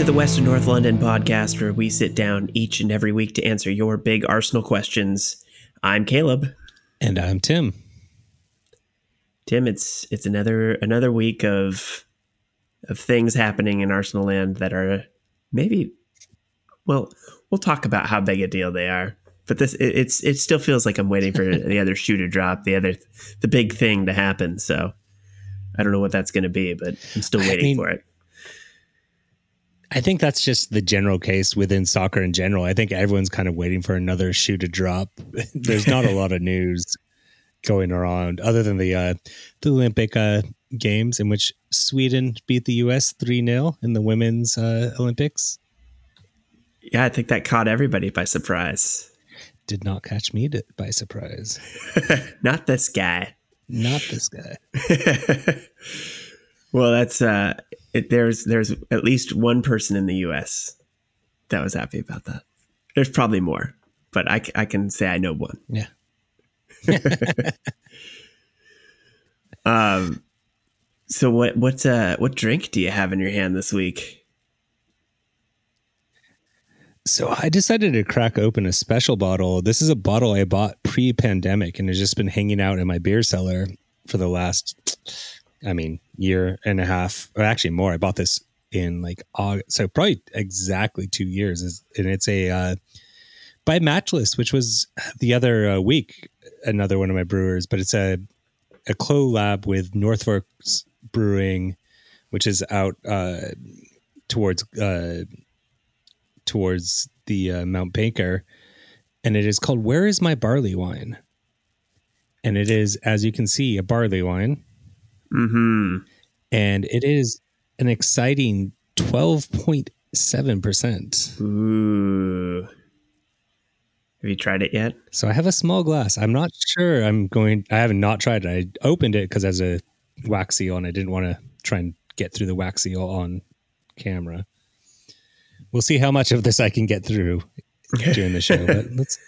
to the West and North London podcast, where we sit down each and every week to answer your big Arsenal questions. I'm Caleb. And I'm Tim. Tim, it's it's another another week of of things happening in Arsenal land that are maybe well, we'll talk about how big a deal they are. But this it, it's it still feels like I'm waiting for the other shoe to drop, the other the big thing to happen. So I don't know what that's going to be, but I'm still waiting I mean, for it. I think that's just the general case within soccer in general. I think everyone's kind of waiting for another shoe to drop. There's not a lot of news going around other than the uh, the Olympic uh, games in which Sweden beat the US 3-0 in the women's uh, Olympics. Yeah, I think that caught everybody by surprise. Did not catch me by surprise. not this guy. Not this guy. well, that's uh it, there's there's at least one person in the U.S. that was happy about that. There's probably more, but I, I can say I know one. Yeah. um. So what what uh what drink do you have in your hand this week? So I decided to crack open a special bottle. This is a bottle I bought pre-pandemic and has just been hanging out in my beer cellar for the last I mean, year and a half, or actually more. I bought this in like August, so probably exactly two years. Is And it's a uh, by Matchless, which was the other uh, week, another one of my brewers. But it's a a collab with Northworks Brewing, which is out uh, towards uh, towards the uh, Mount Baker, and it is called "Where Is My Barley Wine." And it is, as you can see, a barley wine Mm-hmm. And it is an exciting 12.7%. Ooh. Have you tried it yet? So I have a small glass. I'm not sure I'm going, I have not tried it. I opened it because as a wax seal and I didn't want to try and get through the wax seal on camera. We'll see how much of this I can get through during the show. but let's.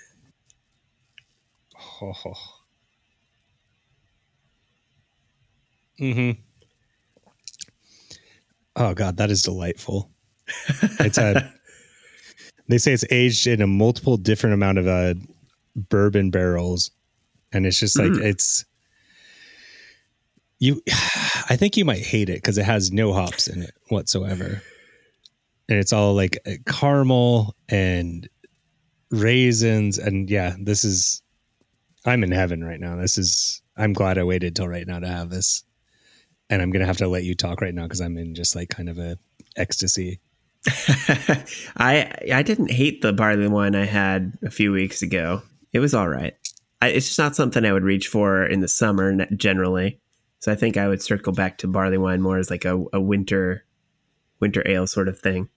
Oh. Mm-hmm. Oh God, that is delightful. It's a. they say it's aged in a multiple different amount of uh, bourbon barrels, and it's just like mm. it's. You, I think you might hate it because it has no hops in it whatsoever, and it's all like uh, caramel and raisins, and yeah, this is. I'm in heaven right now. This is. I'm glad I waited till right now to have this and I'm gonna have to let you talk right now because I'm in just like kind of a ecstasy. I I didn't hate the barley wine I had a few weeks ago. It was all right. I, it's just not something I would reach for in the summer generally. So I think I would circle back to barley wine more as like a, a winter winter ale sort of thing.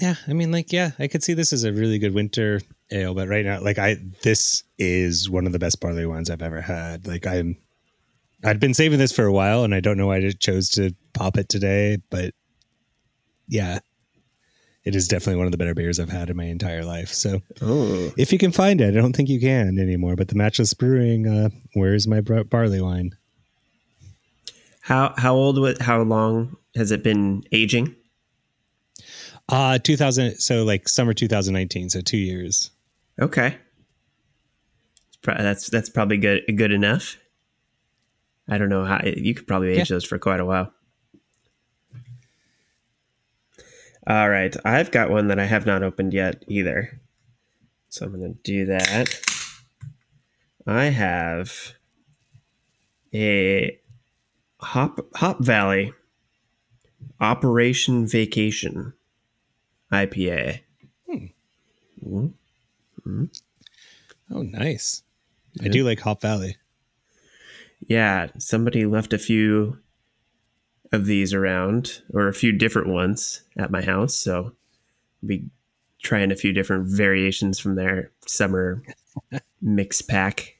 Yeah, I mean, like, yeah, I could see this as a really good winter ale, but right now, like, I this is one of the best barley wines I've ever had. Like, I'm I'd been saving this for a while, and I don't know why I chose to pop it today, but yeah, it is definitely one of the better beers I've had in my entire life. So, oh. if you can find it, I don't think you can anymore. But the Matchless Brewing, uh, where's my barley wine? How how old? How long has it been aging? Uh, 2000. So like summer 2019. So two years. Okay. That's that's probably good good enough. I don't know how you could probably age yeah. those for quite a while. All right, I've got one that I have not opened yet either. So I'm going to do that. I have a Hop Hop Valley Operation Vacation IPA. Hmm. Mm-hmm. Oh, nice. Yeah. I do like Hop Valley yeah, somebody left a few of these around or a few different ones at my house. So I'll be trying a few different variations from their summer mix pack.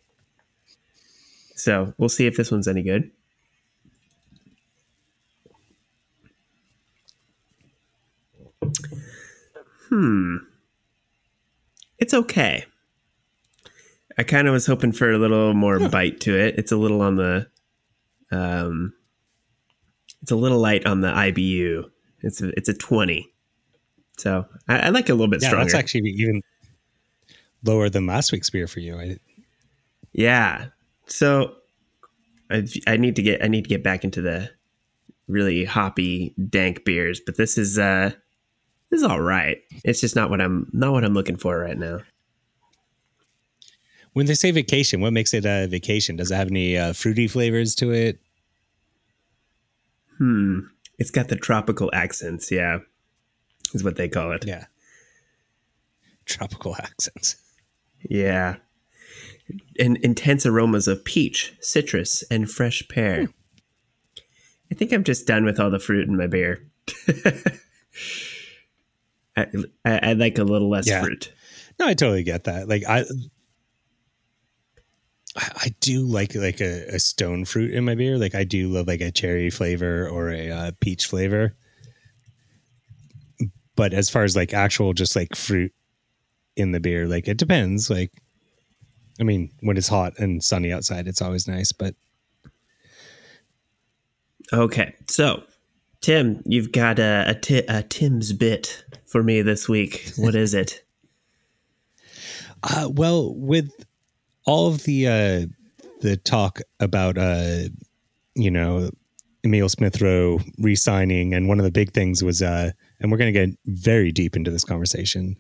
So we'll see if this one's any good. Hmm. It's okay. I kind of was hoping for a little more huh. bite to it. It's a little on the, um, it's a little light on the IBU. It's a, it's a twenty. So I, I like it a little bit Yeah, stronger. that's actually even lower than last week's beer for you. I, Yeah. So I I need to get I need to get back into the really hoppy dank beers, but this is uh this is all right. It's just not what I'm not what I'm looking for right now. When they say vacation, what makes it a vacation? Does it have any uh, fruity flavors to it? Hmm. It's got the tropical accents, yeah. Is what they call it. Yeah. Tropical accents. Yeah. And intense aromas of peach, citrus, and fresh pear. I think I'm just done with all the fruit in my beer. I, I, I like a little less Yeah. fruit. No, I totally get that. Like I, I I do like like a, a stone fruit in my beer. Like I do love like a cherry flavor or a uh, peach flavor. But as far as like actual just like fruit in the beer, like it depends. Like, I mean, when it's hot and sunny outside, it's always nice. But Okay, so Tim, you've got a, a, Tim's bit for me this week. What is it? Uh, well, with all of the uh, the talk about uh, you know Emil Smith Rowe re-signing, and one of the big things was, uh, and we're going to get very deep into this conversation,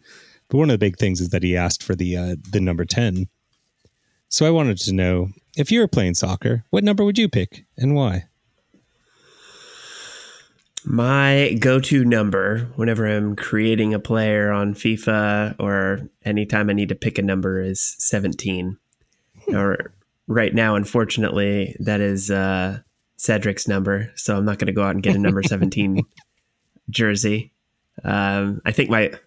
but one of the big things is that he asked for the uh, the number ten. So I wanted to know if you were playing soccer, what number would you pick and why? My go-to number whenever I'm creating a player on FIFA or anytime I need to pick a number is 17. Or right now, unfortunately, that is uh, Cedric's number, so I'm not going to go out and get a number 17 jersey. Um, I think my I'm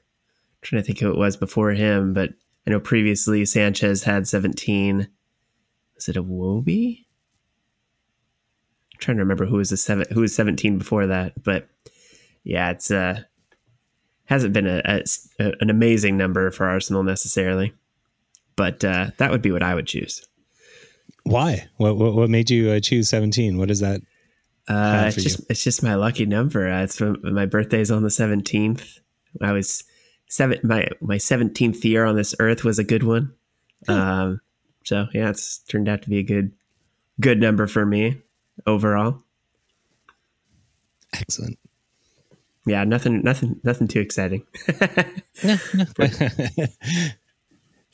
trying to think who it was before him, but I know previously Sanchez had 17. Was it Iwobi? I'm trying to remember who was the seven who was 17 before that, but yeah, it's uh hasn't been a, a- an amazing number for Arsenal necessarily, but uh, that would be what I would choose. Why? What what, what made you uh, choose seventeen? What is that? Uh, it's for just it's just my lucky number. Uh, it's from, my birthday's on the 17th. I was seven my my 17th year on this earth was a good one. Um, so yeah, it's turned out to be a good good number for me overall. Excellent. Yeah, nothing nothing nothing too exciting.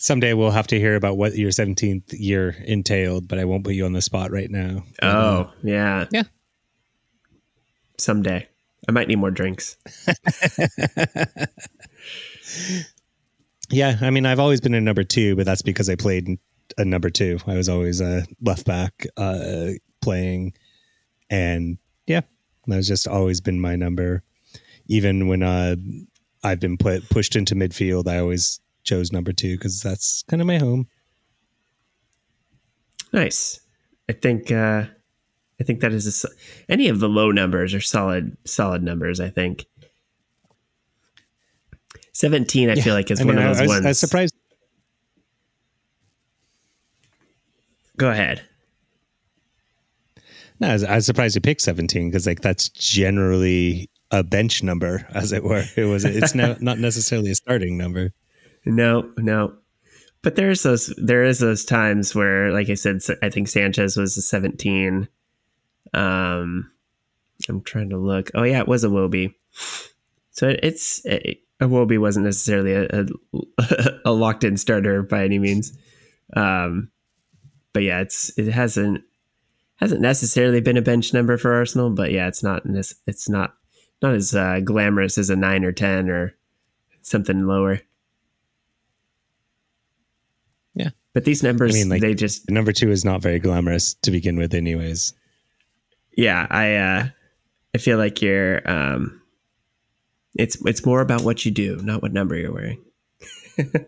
Someday we'll have to hear about what your 17th year entailed, but I won't put you on the spot right now. Oh, yeah. Yeah. Someday. I might need more drinks. Yeah, I mean, I've always been a number two, but that's because I played a number two. I was always a left back uh, playing, and yeah, that's just always been my number. Even when uh, I've been put pushed into midfield, I always chose number two because that's kind of my home. Nice. I think uh I think that is a, any of the low numbers are solid solid numbers, I think. 17 I feel like is I one mean, of those I was, ones. I was surprised. Go ahead. No, I was, I was surprised you picked 17 because like that's generally a bench number, as it were. It was. It's no, not necessarily a starting number. No, no. But there's those there is those times where like I said I think Sanchez was a 17. Um I'm trying to look. Oh yeah, it was Iwobi. So it's a Wobie wasn't necessarily a, a, a locked in starter by any means. Um but yeah, it's it hasn't hasn't necessarily been a bench number for Arsenal, but yeah, it's not it's not not as uh, glamorous as a 9 or 10 or something lower. Yeah. But these numbers, I mean, like- they just, Number two is not very glamorous to begin with, anyways. yeah, I, uh, I feel like you're, um, it's, it's more about what you do, not what number you're wearing.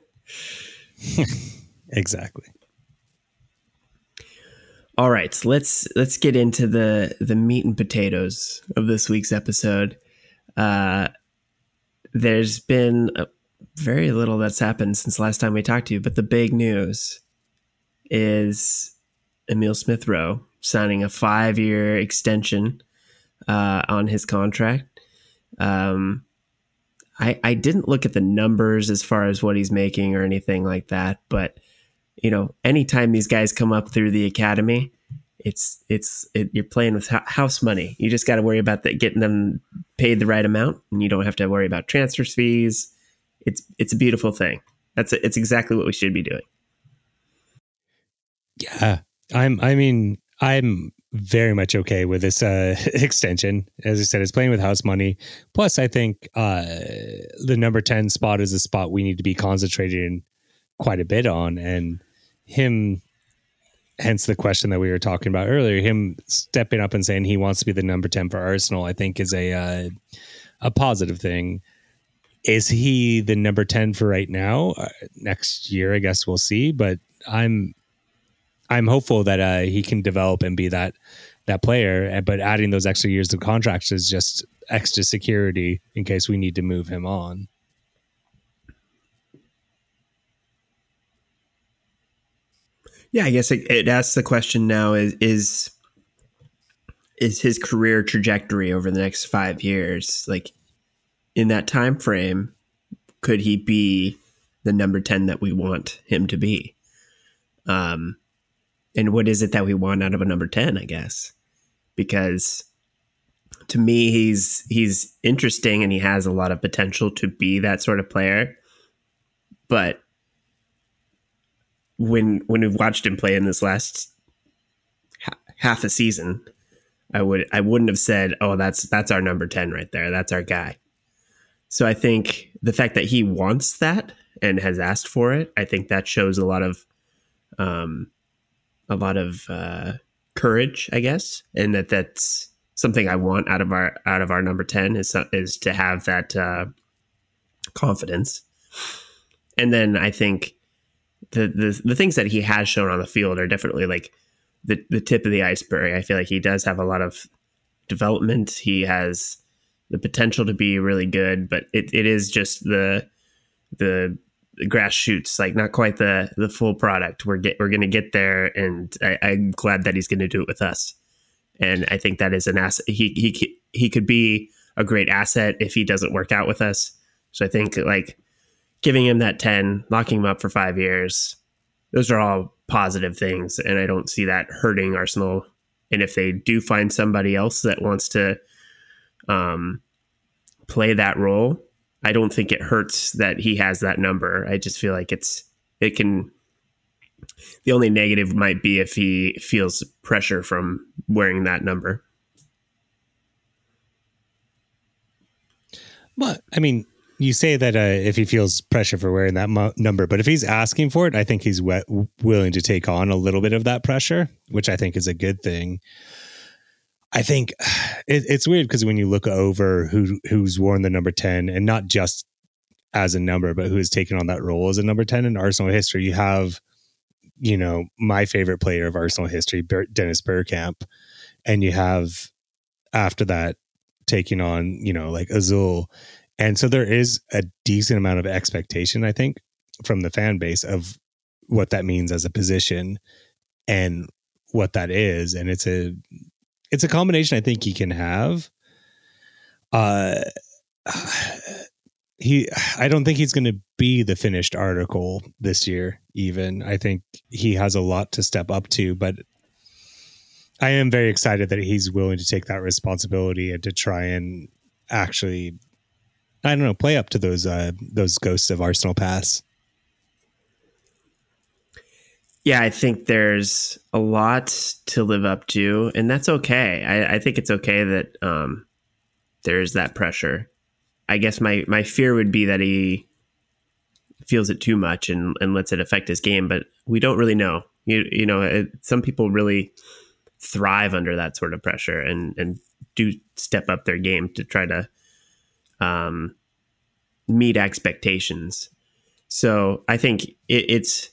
Exactly. All right, so let's, let's get into the, the meat and potatoes of this week's episode. Uh, there's been very little that's happened since last time we talked to you, but the big news is Emil Smith Rowe signing a five year extension uh, on his contract. Um, I, I didn't look at the numbers as far as what he's making or anything like that, but you know, anytime these guys come up through the academy, it's it's it, you're playing with house money. You just got to worry about getting them paid the right amount, and you don't have to worry about transfer fees. It's it's a beautiful thing. That's a, it's exactly what we should be doing. Yeah, I'm. I mean, I'm very much okay with this uh, extension. As I said, it's playing with house money. Plus, I think uh, the number 10 spot is a spot we need to be concentrating quite a bit on. And him, hence the question that we were talking about earlier, him stepping up and saying he wants to be the number 10 for Arsenal, I think is a, uh, a positive thing. Is he the number 10 for right now? Uh, next year, I guess we'll see. But I'm I'm hopeful that uh, he can develop and be that that player. But adding those extra years of contracts is just extra security in case we need to move him on. Yeah, I guess it, it asks the question now: is is is his career trajectory over the next five years like in that time frame? Could he be the number ten that we want him to be? Um, and what is it that we want out of a number 10 i guess because to me he's he's interesting and he has a lot of potential to be that sort of player but when when we've watched him play in this last ha- half a season i would i wouldn't have said oh that's that's our number 10 right there that's our guy so i think the fact that he wants that and has asked for it i think that shows a lot of um a lot of uh, courage, I guess, and that that's something I want out of our out of our number ten is is to have that uh, confidence. And then I think the, the the things that he has shown on the field are definitely like the the tip of the iceberg. I feel like he does have a lot of development. He has the potential to be really good, but it, it is just the the grass shoots like not quite the the full product. We're get we're gonna get there and I, i'm glad that he's gonna do it with us. And i think that is an asset he he he could be a great asset if he doesn't work out with us. So i think like giving him that 10 locking him up for five years those are all positive things and i don't see that hurting arsenal. And if they do find somebody else that wants to um play that role I don't think it hurts that he has that number. I just feel like it's it can. The only negative might be if he feels pressure from wearing that number. Well, I mean, you say that uh, if he feels pressure for wearing that mo- number, but if he's asking for it, I think he's willing to take on a little bit of that pressure, which I think is a good thing. I think it, it's weird because when you look over who who's worn the number ten, and not just as a number, but who has taken on that role as a number ten in Arsenal history, you have, you know, my favorite player of Arsenal history, Dennis Bergkamp, and you have after that taking on, you know, like Özil, and so there is a decent amount of expectation, I think, from the fan base of what that means as a position and what that is, and it's a it's a combination I think he can have. Uh, he, I don't think he's going to be the finished article this year. Even I think he has a lot to step up to, but I am very excited that he's willing to take that responsibility and to try and actually, I don't know, play up to those uh, those ghosts of Arsenal past. Yeah, I think there's a lot to live up to, and that's okay. I, I think it's okay that um, there's that pressure. I guess my my fear would be that he feels it too much and, and lets it affect his game, but we don't really know. You you know, it, some people really thrive under that sort of pressure and and do step up their game to try to um, meet expectations. So I think it, it's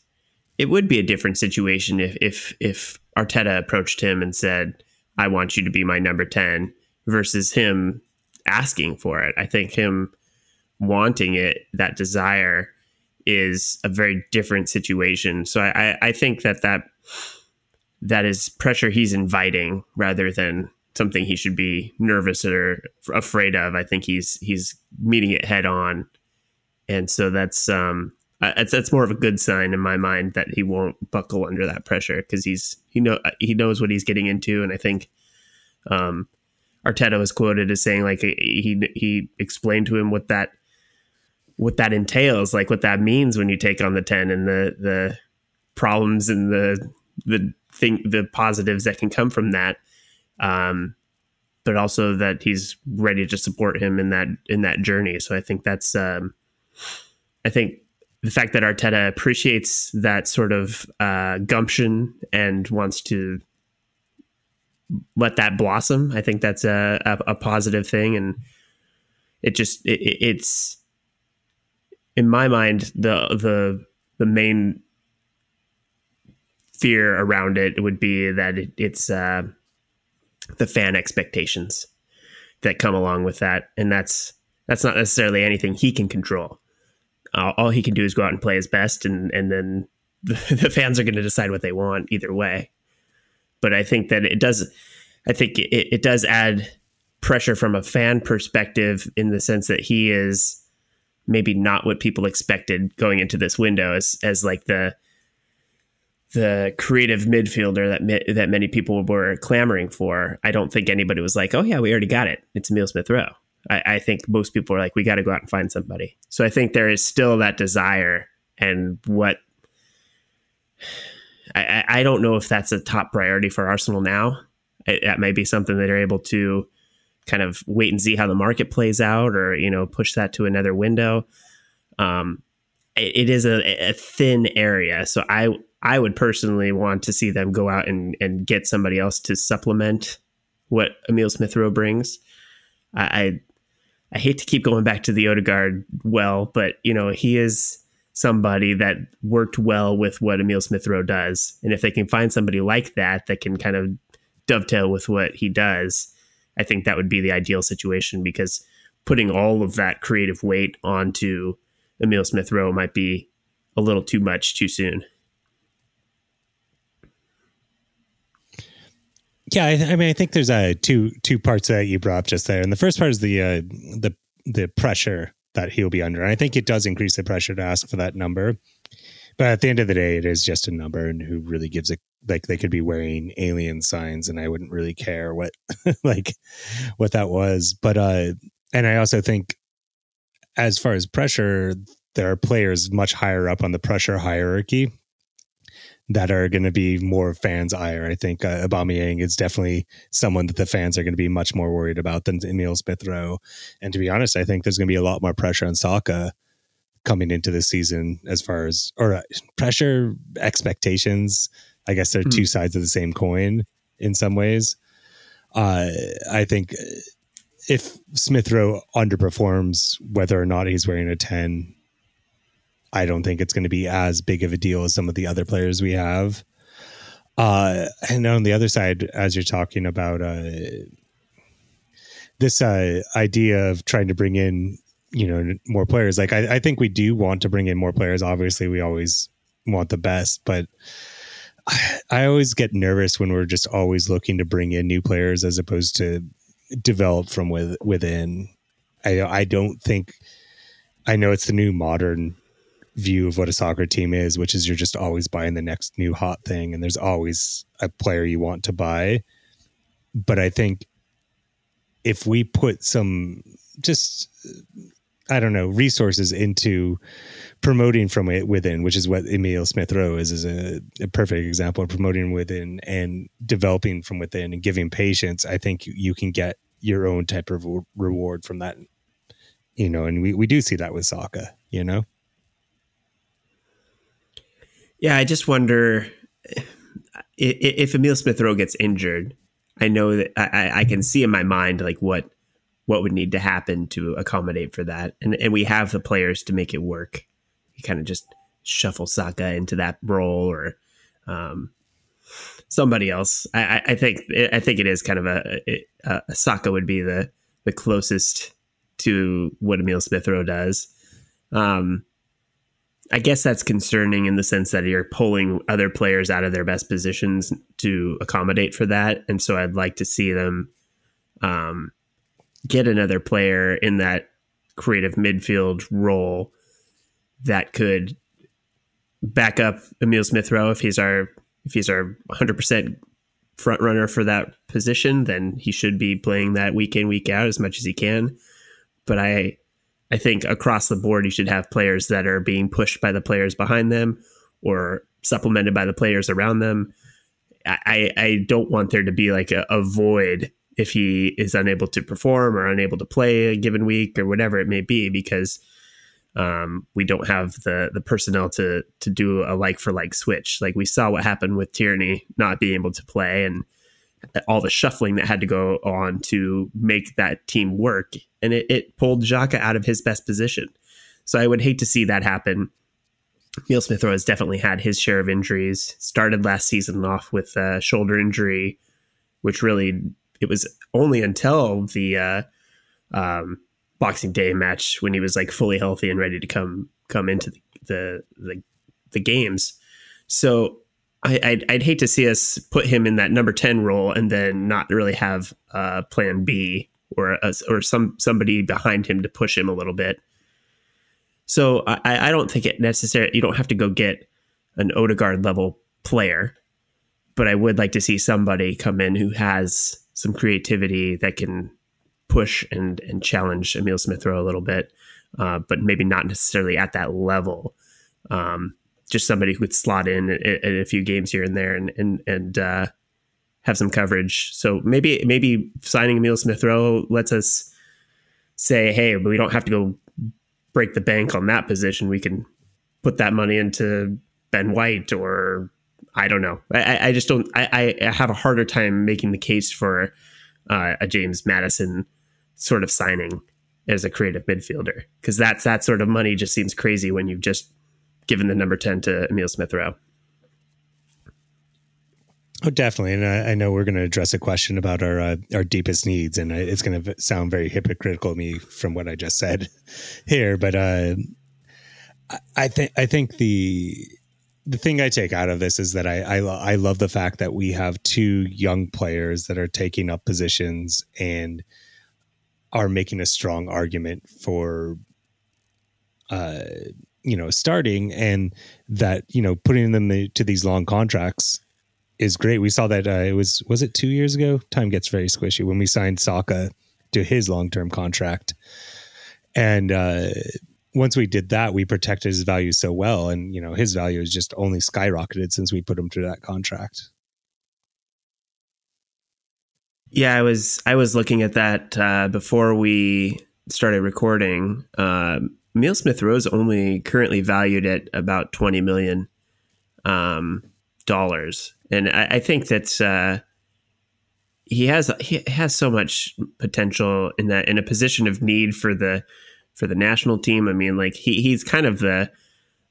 it would be a different situation if if if Arteta approached him and said, "I want you to be my number 10," versus him asking for it. I think him wanting it, that desire is a very different situation. So I, I think that that that is pressure he's inviting rather than something he should be nervous or afraid of. I think he's he's meeting it head on, and so that's um that's that's more of a good sign in my mind that he won't buckle under that pressure because he's he know he knows what he's getting into, and I think um Arteta was quoted as saying like he he explained to him what that what that entails, like what that means when you take on the ten and the the problems and the the thing the positives that can come from that. Um, but also that he's ready to support him in that in that journey. So I think that's um, I think the fact that Arteta appreciates that sort of uh, gumption and wants to let that blossom, I think that's a, a, a positive thing, and it just it, it's in my mind the the the main fear around it would be that it, it's uh, the fan expectations that come along with that, and that's that's not necessarily anything he can control. All he can do is go out and play his best, and and then the, the fans are going to decide what they want either way. But I think that it does. I think it, it does add pressure from a fan perspective in the sense that he is maybe not what people expected going into this window as as like the the creative midfielder that that many people were clamoring for. I don't think anybody was like, "Oh yeah, we already got it. It's Emil Smith Rowe." I, I think most people are like, "We got to go out and find somebody." So I think there is still that desire, and what I, I don't know if that's a top priority for Arsenal now. It, that may be something that they're able to kind of wait and see how the market plays out, or you know, push that to another window. Um, it, it is a, a thin area, so I I would personally want to see them go out and, and get somebody else to supplement what Emil Smith Rowe brings. I, I, hate to keep going back to the Odegaard well, but you know he is somebody that worked well with what Emil Smith Rowe does, and if they can find somebody like that that can kind of dovetail with what he does, I think that would be the ideal situation because putting all of that creative weight onto Emil Smith Rowe might be a little too much too soon. Yeah, I, I, mean, I think there's uh, two two parts that you brought up just there, and the first part is the uh, the the pressure that he'll be under. And I think it does increase the pressure to ask for that number, but at the end of the day, it is just a number, and who really gives a like they could be wearing alien signs, and I wouldn't really care what like what that was. But uh, and I also think as far as pressure, there are players much higher up on the pressure hierarchy that are going to be more fans' ire. I think uh, Aubameyang is definitely someone that the fans are going to be much more worried about than Emil Smith Rowe. And to be honest, I think there's going to be a lot more pressure on Saka coming into the season as far as or uh, pressure expectations. I guess they're hmm. two sides of the same coin in some ways. Uh, I think if Smith Rowe underperforms, whether or not he's wearing a 10, I don't think it's going to be as big of a deal as some of the other players we have. Uh, and on the other side, as you're talking about uh, this uh, idea of trying to bring in, you know, more players, like I, I think we do want to bring in more players. Obviously, we always want the best, but I, I always get nervous when we're just always looking to bring in new players as opposed to develop from with, within. I I don't think I know it's the new modern view of what a soccer team is, which is you're just always buying the next new hot thing and there's always a player you want to buy. But I think if we put some just I don't know resources into promoting from it within, which is what Emil Smith Rowe is, is a, a, perfect example of promoting within and developing from within and giving patience. I think you can get your own type of reward from that, you know. And we we do see that with Saka, you know. Yeah, I just wonder if Emil Smith Rowe gets injured. I know that I, I can see in my mind like what what would need to happen to accommodate for that, and and we have the players to make it work. You kind of just shuffle Saka into that role or um, somebody else. I, I, think I think it is kind of a, a, a Saka would be the the closest to what Emil Smith Rowe does. Um, I guess that's concerning in the sense that you're pulling other players out of their best positions to accommodate for that. And so I'd like to see them um, get another player in that creative midfield role that could back up Emil Smith Rowe if he's our if he's our 100% front runner for that position, then he should be playing that week in week out as much as he can. But I I think across the board you should have players that are being pushed by the players behind them or supplemented by the players around them. I, I don't want there to be like a, a void if he is unable to perform or unable to play a given week or whatever it may be because um, we don't have the the personnel to to do a like for like switch. Like we saw what happened with Tierney not being able to play and all the shuffling that had to go on to make that team work, and it, it pulled Xhaka out of his best position. So I would hate to see that happen. Emil Smith has definitely had his share of injuries. Started last season off with a shoulder injury, which really it was only until the uh, um, Boxing Day match when he was like fully healthy and ready to come come into the the the, the games. So I, I'd, I'd, hate to see us put him in that number ten role and then not really have a Plan B or a, or some somebody behind him to push him a little bit. So I, I don't think it necessary. You don't have to go get an Odegaard level player, but I would like to see somebody come in who has some creativity that can push and and challenge Emil Smith Rowe a little bit, uh, but maybe not necessarily at that level. Um, just somebody who could slot in at, a few games here and there and and and uh, have some coverage. So maybe maybe signing Emil Smith Rowe lets us say, hey, we don't have to go break the bank on that position. We can put that money into Ben White or I don't know. I, I just don't. I, I have a harder time making the case for uh, a James Maddison sort of signing as a creative midfielder because that's that sort of money just seems crazy when you've just given the number 10 to Emil Smith Rowe. Oh, definitely, and I, I know we're going to address a question about our uh, our deepest needs, and it's going to sound very hypocritical to me from what I just said here, but uh, I think I think the the thing I take out of this is that I, I I love the fact that we have two young players that are taking up positions and are making a strong argument for uh you know starting and that you know putting them to these long contracts is great. We saw that uh, it was was it two years ago? Time gets very squishy when we signed Saka to his long-term contract. And uh once we did that we protected his value so well and you know his value has just only skyrocketed since we put him through that contract. Yeah, I was I was looking at that uh, before we started recording. Uh, Emil Smith Rowe is only currently valued at about twenty million um, dollars, and I, I think that's uh, he has he has so much potential in that in a position of need for the for the national team. I mean, like he he's kind of the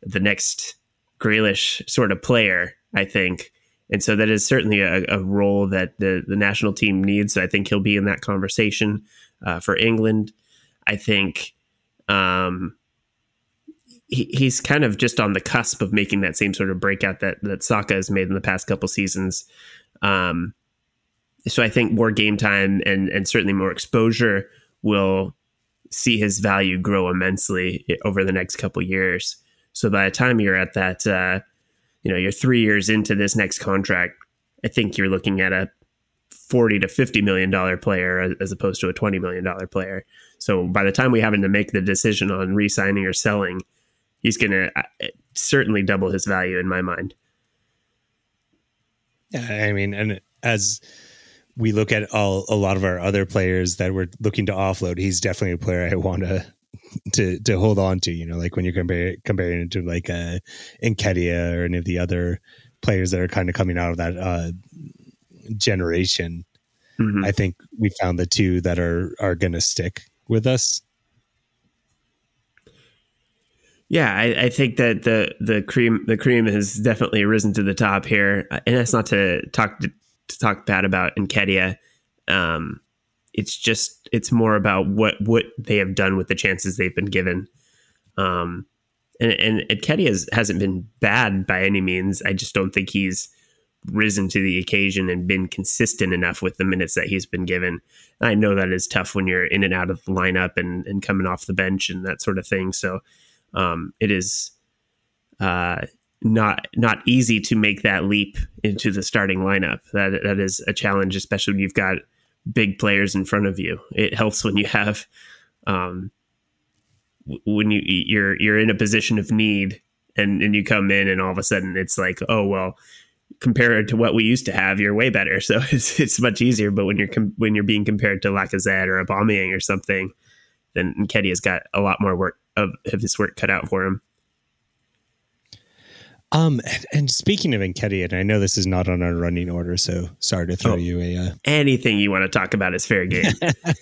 the next Grealish sort of player, I think. And so that is certainly a, a role that the, the national team needs. I think he'll be in that conversation uh, for England. I think um, he, he's kind of just on the cusp of making that same sort of breakout that, that Saka has made in the past couple seasons. Um, so I think more game time and, and certainly more exposure will see his value grow immensely over the next couple years. So by the time you're at that, uh, you know you're three years into this next contract i think you're looking at a 40 to 50 million dollar player as opposed to a 20 million dollar player so by the time we having to make the decision on re-signing or selling he's going to uh, certainly double his value in my mind yeah i mean and as we look at all a lot of our other players that we're looking to offload he's definitely a player i want to to to hold on to. You know, like when you're comparing comparing it to like uh, Nketiah or any of the other players that are kind of coming out of that uh, generation. Mm-hmm. I think we found the two that are are going to stick with us. Yeah, I, I, think that the the cream the cream has definitely risen to the top here, and that's not to talk to, to talk bad about Nketiah. Um, it's just it's more about what what they have done with the chances they've been given. Um, and and has, hasn't been bad by any means. I just don't think he's risen to the occasion and been consistent enough with the minutes that he's been given. I know that is tough when you're in and out of the lineup and, and coming off the bench and that sort of thing. So um, it is uh, not not easy to make that leap into the starting lineup. That that is a challenge, especially when you've got big players in front of you. It helps when you have um, when you you're you're in a position of need and and you come in and all of a sudden it's like oh well compared to what we used to have, you're way better. So it's it's much easier. But when you're com- when you're being compared to Lacazette or Aubameyang or something, then Nketiah has got a lot more work of, of his work cut out for him. Um, and speaking of Nketiah, and I know this is not on our running order, so sorry to throw oh, you a uh... anything you want to talk about is fair game.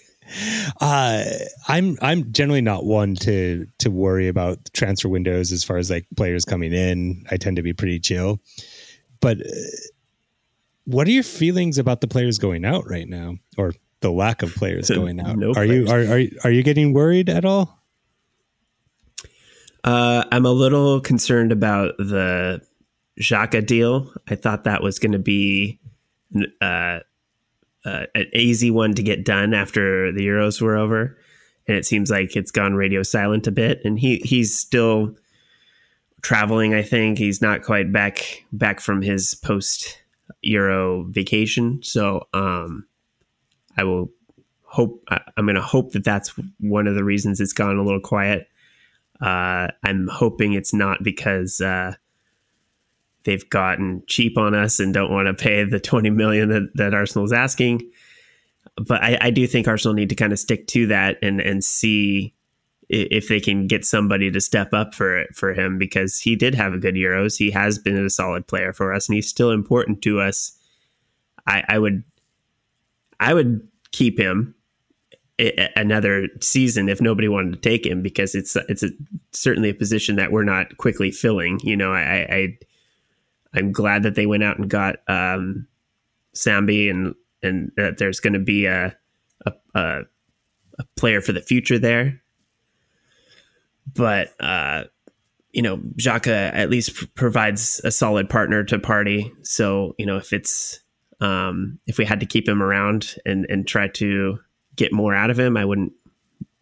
uh, I'm I'm generally not one to to worry about transfer windows as far as like players coming in. I tend to be pretty chill. But uh, what are your feelings about the players going out right now, or the lack of players going out? No are players. you are, are are you getting worried at all? Uh, I'm a little concerned about the Xhaka deal. I thought that was going to be uh, uh, an easy one to get done after the Euros were over, and it seems like it's gone radio silent a bit. And he he's still traveling. I think he's not quite back back from his post Euro vacation. So um, I will hope. I'm going to hope that that's one of the reasons it's gone a little quiet. Uh, I'm hoping it's not because uh, they've gotten cheap on us and don't want to pay the 20 million that, that Arsenal is asking. But I, I do think Arsenal need to kind of stick to that and and see if they can get somebody to step up for for him because he did have a good Euros. He has been a solid player for us, and he's still important to us. I, I would, I would keep him another season if nobody wanted to take him because it's it's a, certainly a position that we're not quickly filling. You know, I, I I'm glad that they went out and got um, Sambi and and that there's going to be a a a player for the future there but uh, you know, Xhaka at least provides a solid partner to Partey. So you know, if it's um, if we had to keep him around and and try to get more out of him, I wouldn't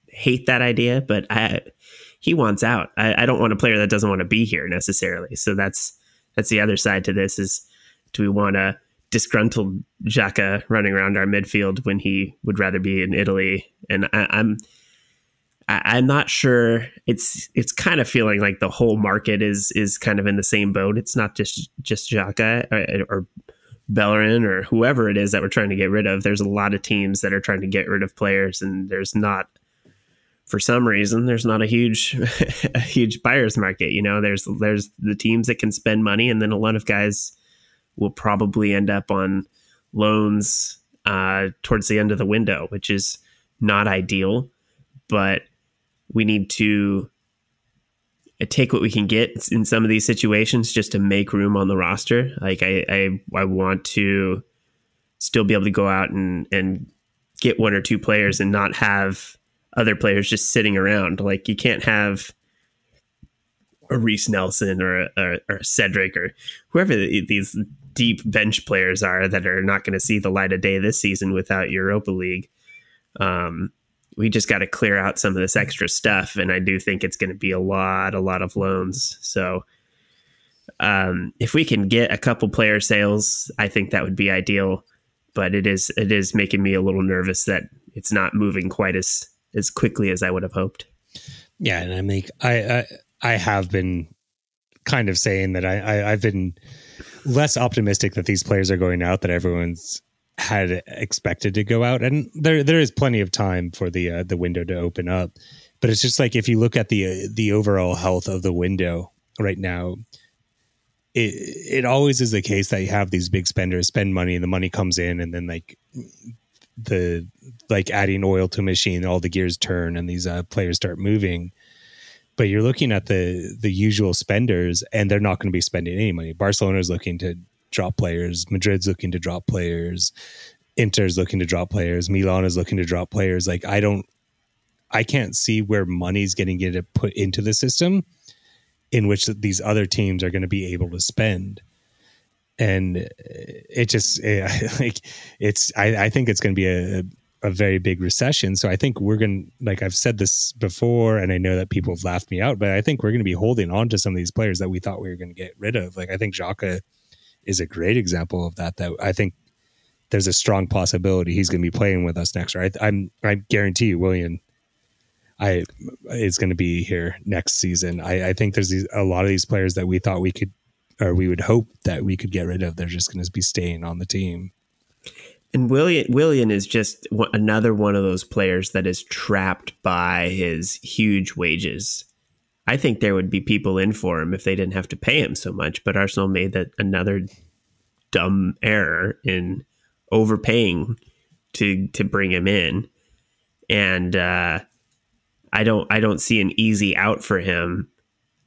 hate that idea. But I, he wants out. I, I don't want a player that doesn't want to be here necessarily. So that's that's the other side to this is do we want a disgruntled Xhaka running around our midfield when he would rather be in Italy? And I, I'm I, am not sure. It's it's kind of feeling like the whole market is is kind of in the same boat. It's not just just Xhaka or, or Bellerin or whoever it is that we're trying to get rid of. There's a lot of teams that are trying to get rid of players, and there's not, for some reason, there's not a huge a huge buyer's market. You know, there's there's the teams that can spend money, and then a lot of guys will probably end up on loans uh, towards the end of the window, which is not ideal, but we need to take what we can get in some of these situations just to make room on the roster. Like I, I, I want to still be able to go out and and get one or two players and not have other players just sitting around. Like you can't have a Reiss Nelson or a, or, or Cedric or whoever these deep bench players are that are not going to see the light of day this season without Europa League. Um, we just got to clear out some of this extra stuff. And I do think it's going to be a lot, a lot of loans. So um, if we can get a couple player sales, I think that would be ideal. But it is it is making me a little nervous that it's not moving quite as as quickly as I would have hoped. Yeah, and I mean, I I, I have been kind of saying that I, I I've been less optimistic that these players are going out that everyone's had expected to go out, and there there is plenty of time for the uh, the window to open up. But it's just like if you look at the uh, the overall health of the window right now, it it always is the case that you have these big spenders spend money, and the money comes in, and then like the like adding oil to a machine, all the gears turn, and these uh, players start moving. But you're looking at the the usual spenders, and they're not going to be spending any money. Barcelona is looking to drop players. Madrid's looking to drop players. Inter's looking to drop players. Milan is looking to drop players. Like I don't, I can't see where money's getting get put into the system in which these other teams are going to be able to spend. and it just it, eh, like it's I, I think it's going to be a, a very big recession. So I think we're going to like I've said this before, and I know that people have laughed me out, but I think we're going to be holding on to some of these players that we thought we were going to get rid of. Like I think Xhaka is a great example of that. That I think there's a strong possibility he's going to be playing with us next year. I, I'm I guarantee you, Willian, I is going to be here next season. I, I think there's these, a lot of these players that we thought we could or we would hope that we could get rid of. They're just going to be staying on the team. And Willian Willian is just another one of those players that is trapped by his huge wages. I think there would be people in for him if they didn't have to pay him so much, but Arsenal made that another dumb error in overpaying to to bring him in. And uh, I don't I don't see an easy out for him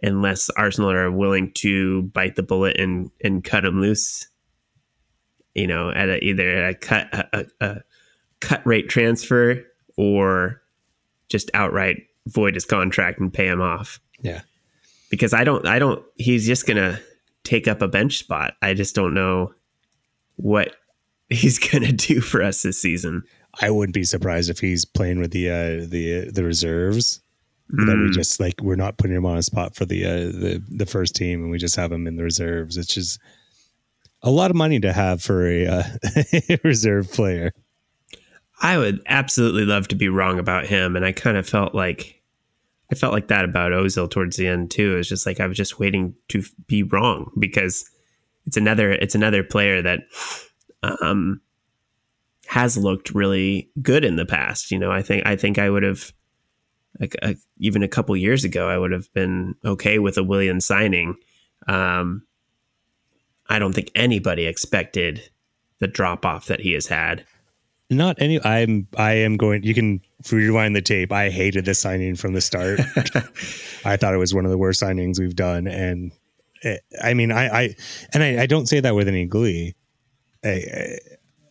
unless Arsenal are willing to bite the bullet and and cut him loose. You know, at a, either a cut a, a cut rate transfer or just outright void his contract and pay him off. Yeah, because I don't I don't he's just gonna take up a bench spot. I just don't know what he's gonna do for us this season. I wouldn't be surprised if he's playing with the uh, the the reserves mm. that we hmm. just like we're not putting him on a spot for the uh, the the first team, and we just have him in the reserves. It's just a lot of money to have for a uh, reserve player. I would absolutely love to be wrong about him, and I kind of felt like I felt like that about Özil towards the end too. It's just like I was just waiting to be wrong because it's another it's another player that um, has looked really good in the past. You know, I think I think I would have like a, even a couple years ago, I would have been okay with a Willian signing. Um, I don't think anybody expected the drop off that he has had. Not any. I'm. I am going. You can rewind the tape. I hated this signing from the start. I thought it was one of the worst signings we've done, and it, I mean, I, I and I, I, don't say that with any glee. I,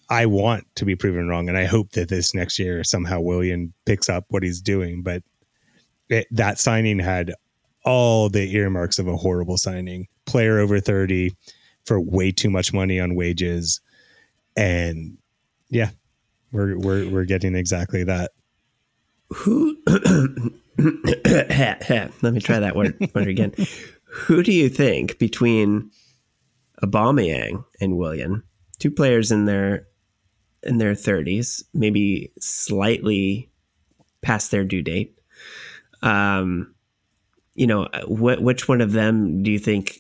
I want to be proven wrong, and I hope that this next year somehow Willian picks up what he's doing. But it, that signing had all the earmarks of a horrible signing. Player over 30 for way too much money on wages. And yeah, we're we're we're getting exactly that. Who let me try that word, word again. Who do you think between Aubameyang and Willian two players in their in their 30s, maybe slightly past their due date, um, you know, wh- which one of them do you think,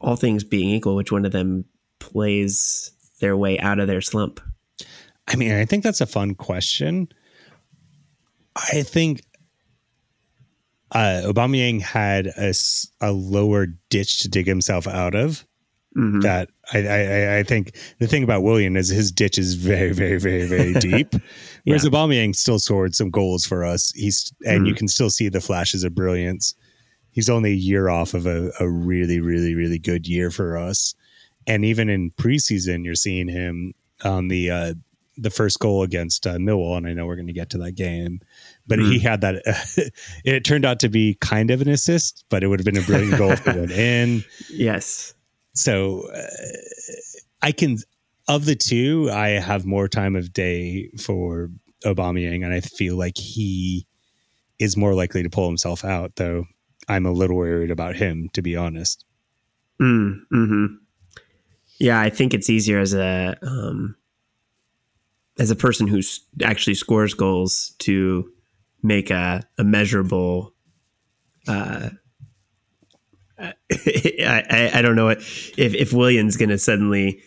all things being equal, which one of them plays their way out of their slump? I mean, I think that's a fun question. I think uh, Aubameyang had a, a lower ditch to dig himself out of. Mm-hmm. That I, I, I think the thing about Willian is his ditch is very very very very deep, whereas yeah. Aubameyang still scored some goals for us. He's and mm-hmm. you can still see the flashes of brilliance. He's only a year off of a, a really really really good year for us, and even in preseason, you're seeing him on the uh, the first goal against uh, Millwall, and I know we're going to get to that game, but mm-hmm. he had that. Uh, it turned out to be kind of an assist, but it would have been a brilliant goal if it went in. Yes, so uh, I can of the two, I have more time of day for Aubameyang, and I feel like he is more likely to pull himself out. Though I'm a little worried about him, to be honest. Mm, hmm Yeah, I think it's easier as a um, as a person who actually scores goals to make a, a measurable uh, I, I don't know what if if Willian's going to suddenly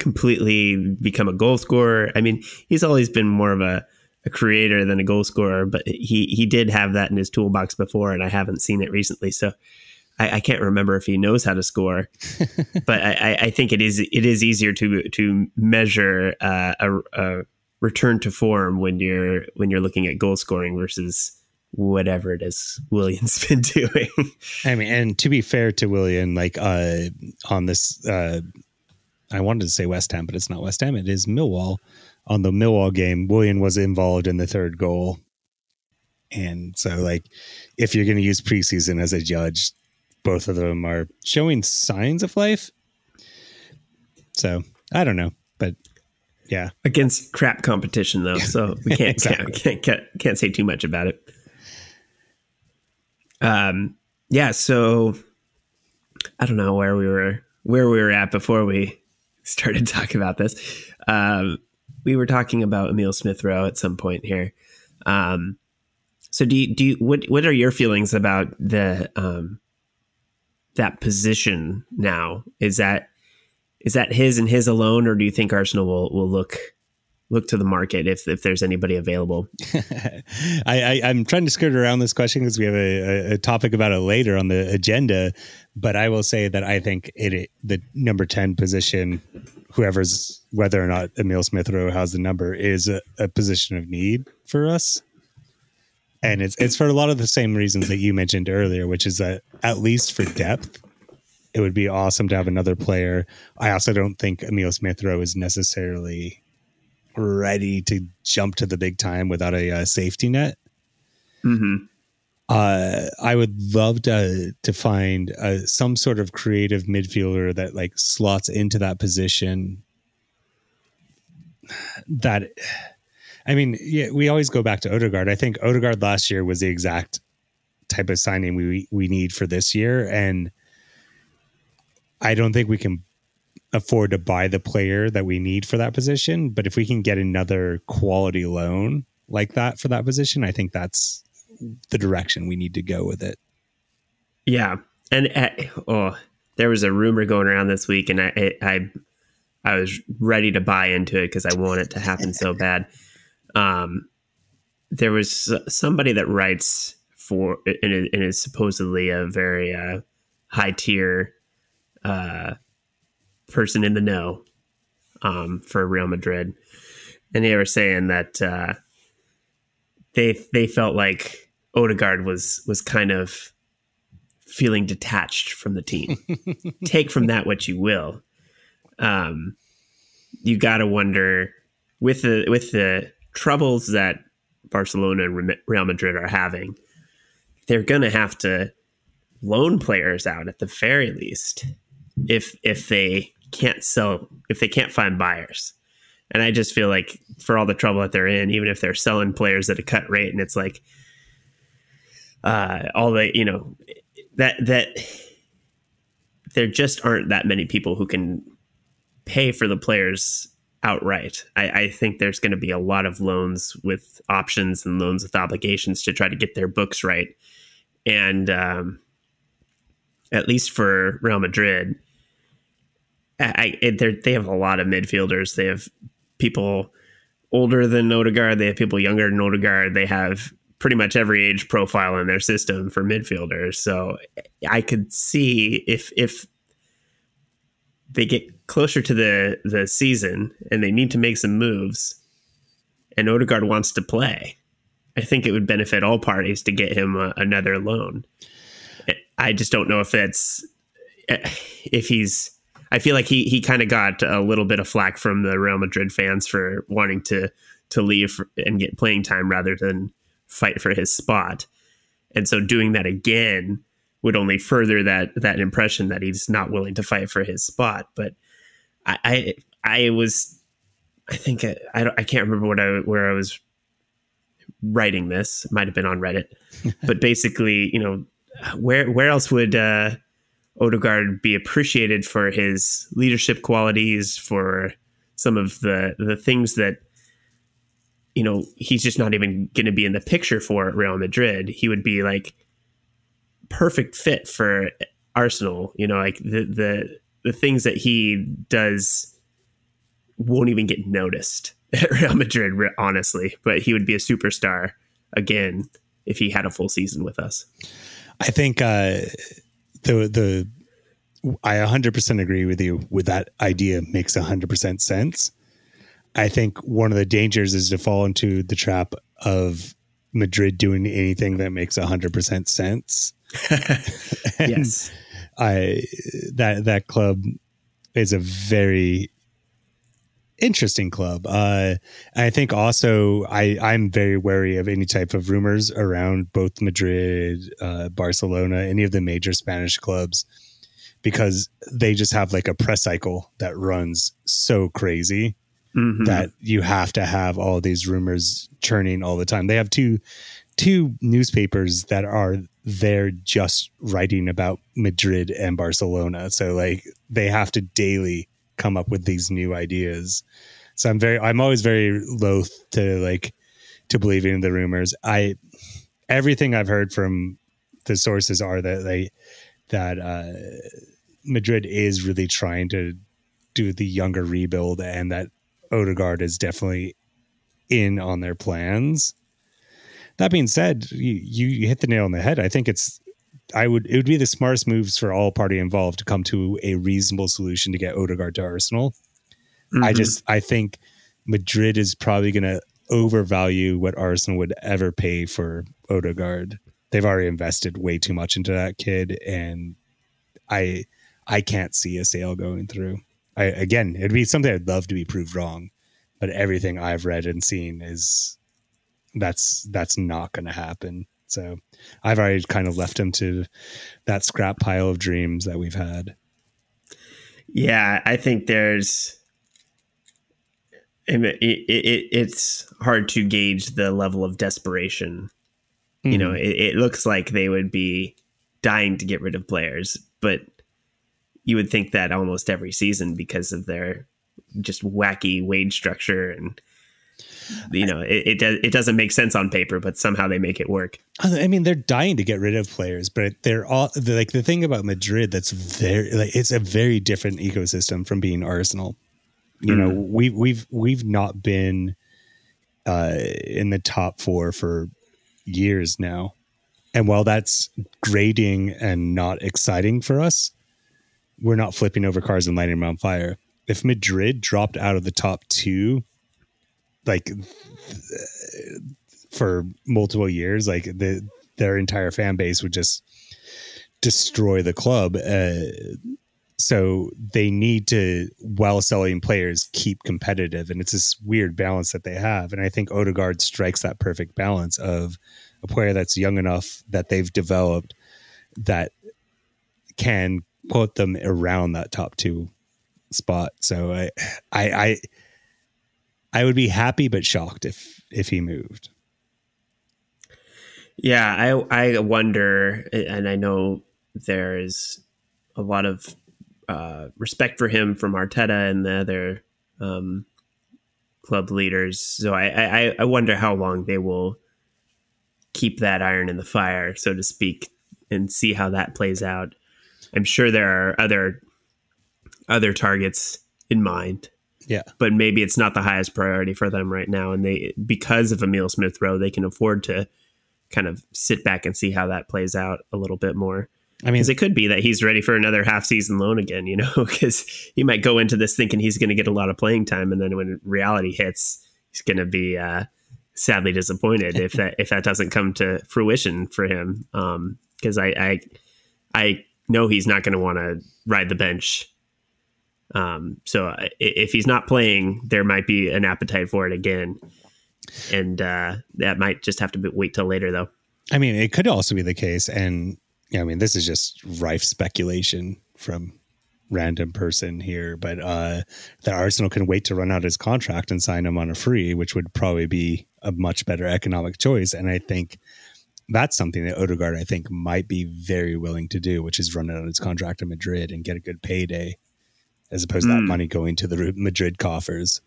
completely become a goal scorer. I mean, he's always been more of a, a creator than a goal scorer, but he he did have that in his toolbox before, and I haven't seen it recently, so I, I can't remember if he knows how to score. but I, I, think it is it is easier to to measure uh, a, a return to form when you're when you're looking at goal scoring versus whatever it is Willian's been doing. I mean, and to be fair to Willian, like uh, on this, uh, I wanted to say West Ham, but it's not West Ham. It is Millwall. On the Millwall game, Willian was involved in the third goal. And so, like, if you're going to use preseason as a judge, both of them are showing signs of life. So I don't know, but yeah, against crap competition though, so we can't exactly. can't, can't can't say too much about it. Um, yeah, so I don't know where we were where we were at before we started talking about this. Um, we were talking about Emil Smith Rowe at some point here. Um, so do you, do you, what what are your feelings about the um, that position now? Is that is that his and his alone, or do you think Arsenal will will look look to the market if if there's anybody available? I, I am trying to skirt around this question because we have a, a, topic about it later on the agenda. But I will say that I think it, it the number ten position, whoever's whether or not Emil Smith Rowe has the number, is a, a position of need for us. And it's it's for a lot of the same reasons that you mentioned earlier, which is that at least for depth, it would be awesome to have another player. I also don't think Emil Smith Rowe is necessarily ready to jump to the big time without a, uh, safety net. Mm-hmm. Uh, I would love to to find uh, some sort of creative midfielder that like slots into that position. That, I mean, yeah, we always go back to Odegaard. I think Odegaard last year was the exact type of signing we we need for this year, and I don't think we can afford to buy the player that we need for that position. But if we can get another quality loan like that for that position, I think that's the direction we need to go with it. Yeah, and uh, oh, there was a rumor going around this week, and I I I was ready to buy into it because I want it to happen so bad. Um, there was somebody that writes for and is supposedly a very uh, high tier uh, person in the know um, for Real Madrid, and they were saying that uh, they they felt like Odegaard was was kind of feeling detached from the team. Take from that what you will. Um, you got to wonder with the with the troubles that Barcelona and Real Madrid are having, they're going to have to loan players out at the very least if if they can't sell if they can't find buyers. And I just feel like for all the trouble that they're in, even if they're selling players at a cut rate, and it's like uh, all the you know that that there just aren't that many people who can pay for the players outright. I, I think there's going to be a lot of loans with options and loans with obligations to try to get their books right. And um, at least for Real Madrid, I, it, they have a lot of midfielders. They have people older than Odegaard. They have people younger than Odegaard. They have pretty much every age profile in their system for midfielders. So I could see if if they get closer to the the season and they need to make some moves, and Odegaard wants to play, I think it would benefit all parties to get him a, another loan. I just don't know if that's eh, if he's I feel like he he kind of got a little bit of flack from the Real Madrid fans for wanting to to leave and get playing time rather than fight for his spot. And so doing that again would only further that that impression that he's not willing to fight for his spot. But I I, I was I think I I, I can't remember what I where I was writing this. It might have been on Reddit, but basically, you know, where where else would uh, Odegaard be appreciated for his leadership qualities, for some of the the things that you know he's just not even going to be in the picture for Real Madrid. He would be like perfect fit for Arsenal. You know, like the the the things that he does won't even get noticed at Real Madrid, honestly. But he would be a superstar again if he had a full season with us. I think uh, the the I 100% agree with you with that idea makes 100% sense. I think one of the dangers is to fall into the trap of Madrid doing anything that makes 100% sense. yes. I that that club is a very interesting club. Uh, I think also I I'm very wary of any type of rumors around both Madrid, uh, Barcelona, any of the major Spanish clubs, because they just have like a press cycle that runs so crazy mm-hmm. that you have to have all these rumors churning all the time. They have two two newspapers that are there just writing about Madrid and Barcelona. So like they have to daily come up with these new ideas. So I'm very I'm always very loath to like to believe in the rumors. I everything I've heard from the sources are that they that uh Madrid is really trying to do the younger rebuild and that Odegaard is definitely in on their plans. That being said, you, you hit the nail on the head. I think it's I would it would be the smartest moves for all party involved to come to a reasonable solution to get Odegaard to Arsenal. Mm-hmm. I just I think Madrid is probably going to overvalue what Arsenal would ever pay for Odegaard. They've already invested way too much into that kid, and I I can't see a sale going through. I, again, it'd be something I'd love to be proved wrong, but everything I've read and seen is that's that's not going to happen. So I've already kind of left him to that scrap pile of dreams that we've had. Yeah, I think there's it, it, it's hard to gauge the level of desperation. Mm-hmm. You know, mm-hmm. it, it looks like they would be dying to get rid of players, but you would think that almost every season because of their just wacky wage structure and you know it it, does, it doesn't make sense on paper but somehow they make it work i mean they're dying to get rid of players but they're all they're like the thing about madrid that's very like it's a very different ecosystem from being arsenal you mm. know we we've we've not been uh in the top 4 for years now and while that's grading and not exciting for us we're not flipping over cars and lighting them on fire. If Madrid dropped out of the top two, like for multiple years, like the their entire fan base would just destroy the club. Uh, so they need to, while selling players, keep competitive, and it's this weird balance that they have. And I think Odegaard strikes that perfect balance of a player that's young enough that they've developed that can put them around that top two spot. So I, I, I, I would be happy but shocked if if he moved. Yeah, I I wonder, and I know there is a lot of uh, respect for him from Arteta and the other um, club leaders. So I, I I wonder how long they will keep that iron in the fire, so to speak, and see how that plays out. I'm sure there are other other targets in mind. Yeah. But maybe it's not the highest priority for them right now. And they because of Emil Smith Rowe, they can afford to kind of sit back and see how that plays out a little bit more. I mean, it could be that he's ready for another half season loan again, you know, because he might go into this thinking he's going to get a lot of playing time, and then when reality hits, he's going to be uh, sadly disappointed if that if that doesn't come to fruition for him. Because um, I, I I know he's not going to want to ride the bench. Um, so if he's not playing, there might be an appetite for it again, and uh, that might just have to wait till later, though. I mean, it could also be the case, and yeah, I mean, this is just rife speculation from random person here, but uh, that Arsenal can wait to run out his contract and sign him on a free, which would probably be a much better economic choice. And I think that's something that Odegaard, I think, might be very willing to do, which is run out his contract in Madrid and get a good payday, as opposed mm. to that hmm. money going to the Madrid coffers.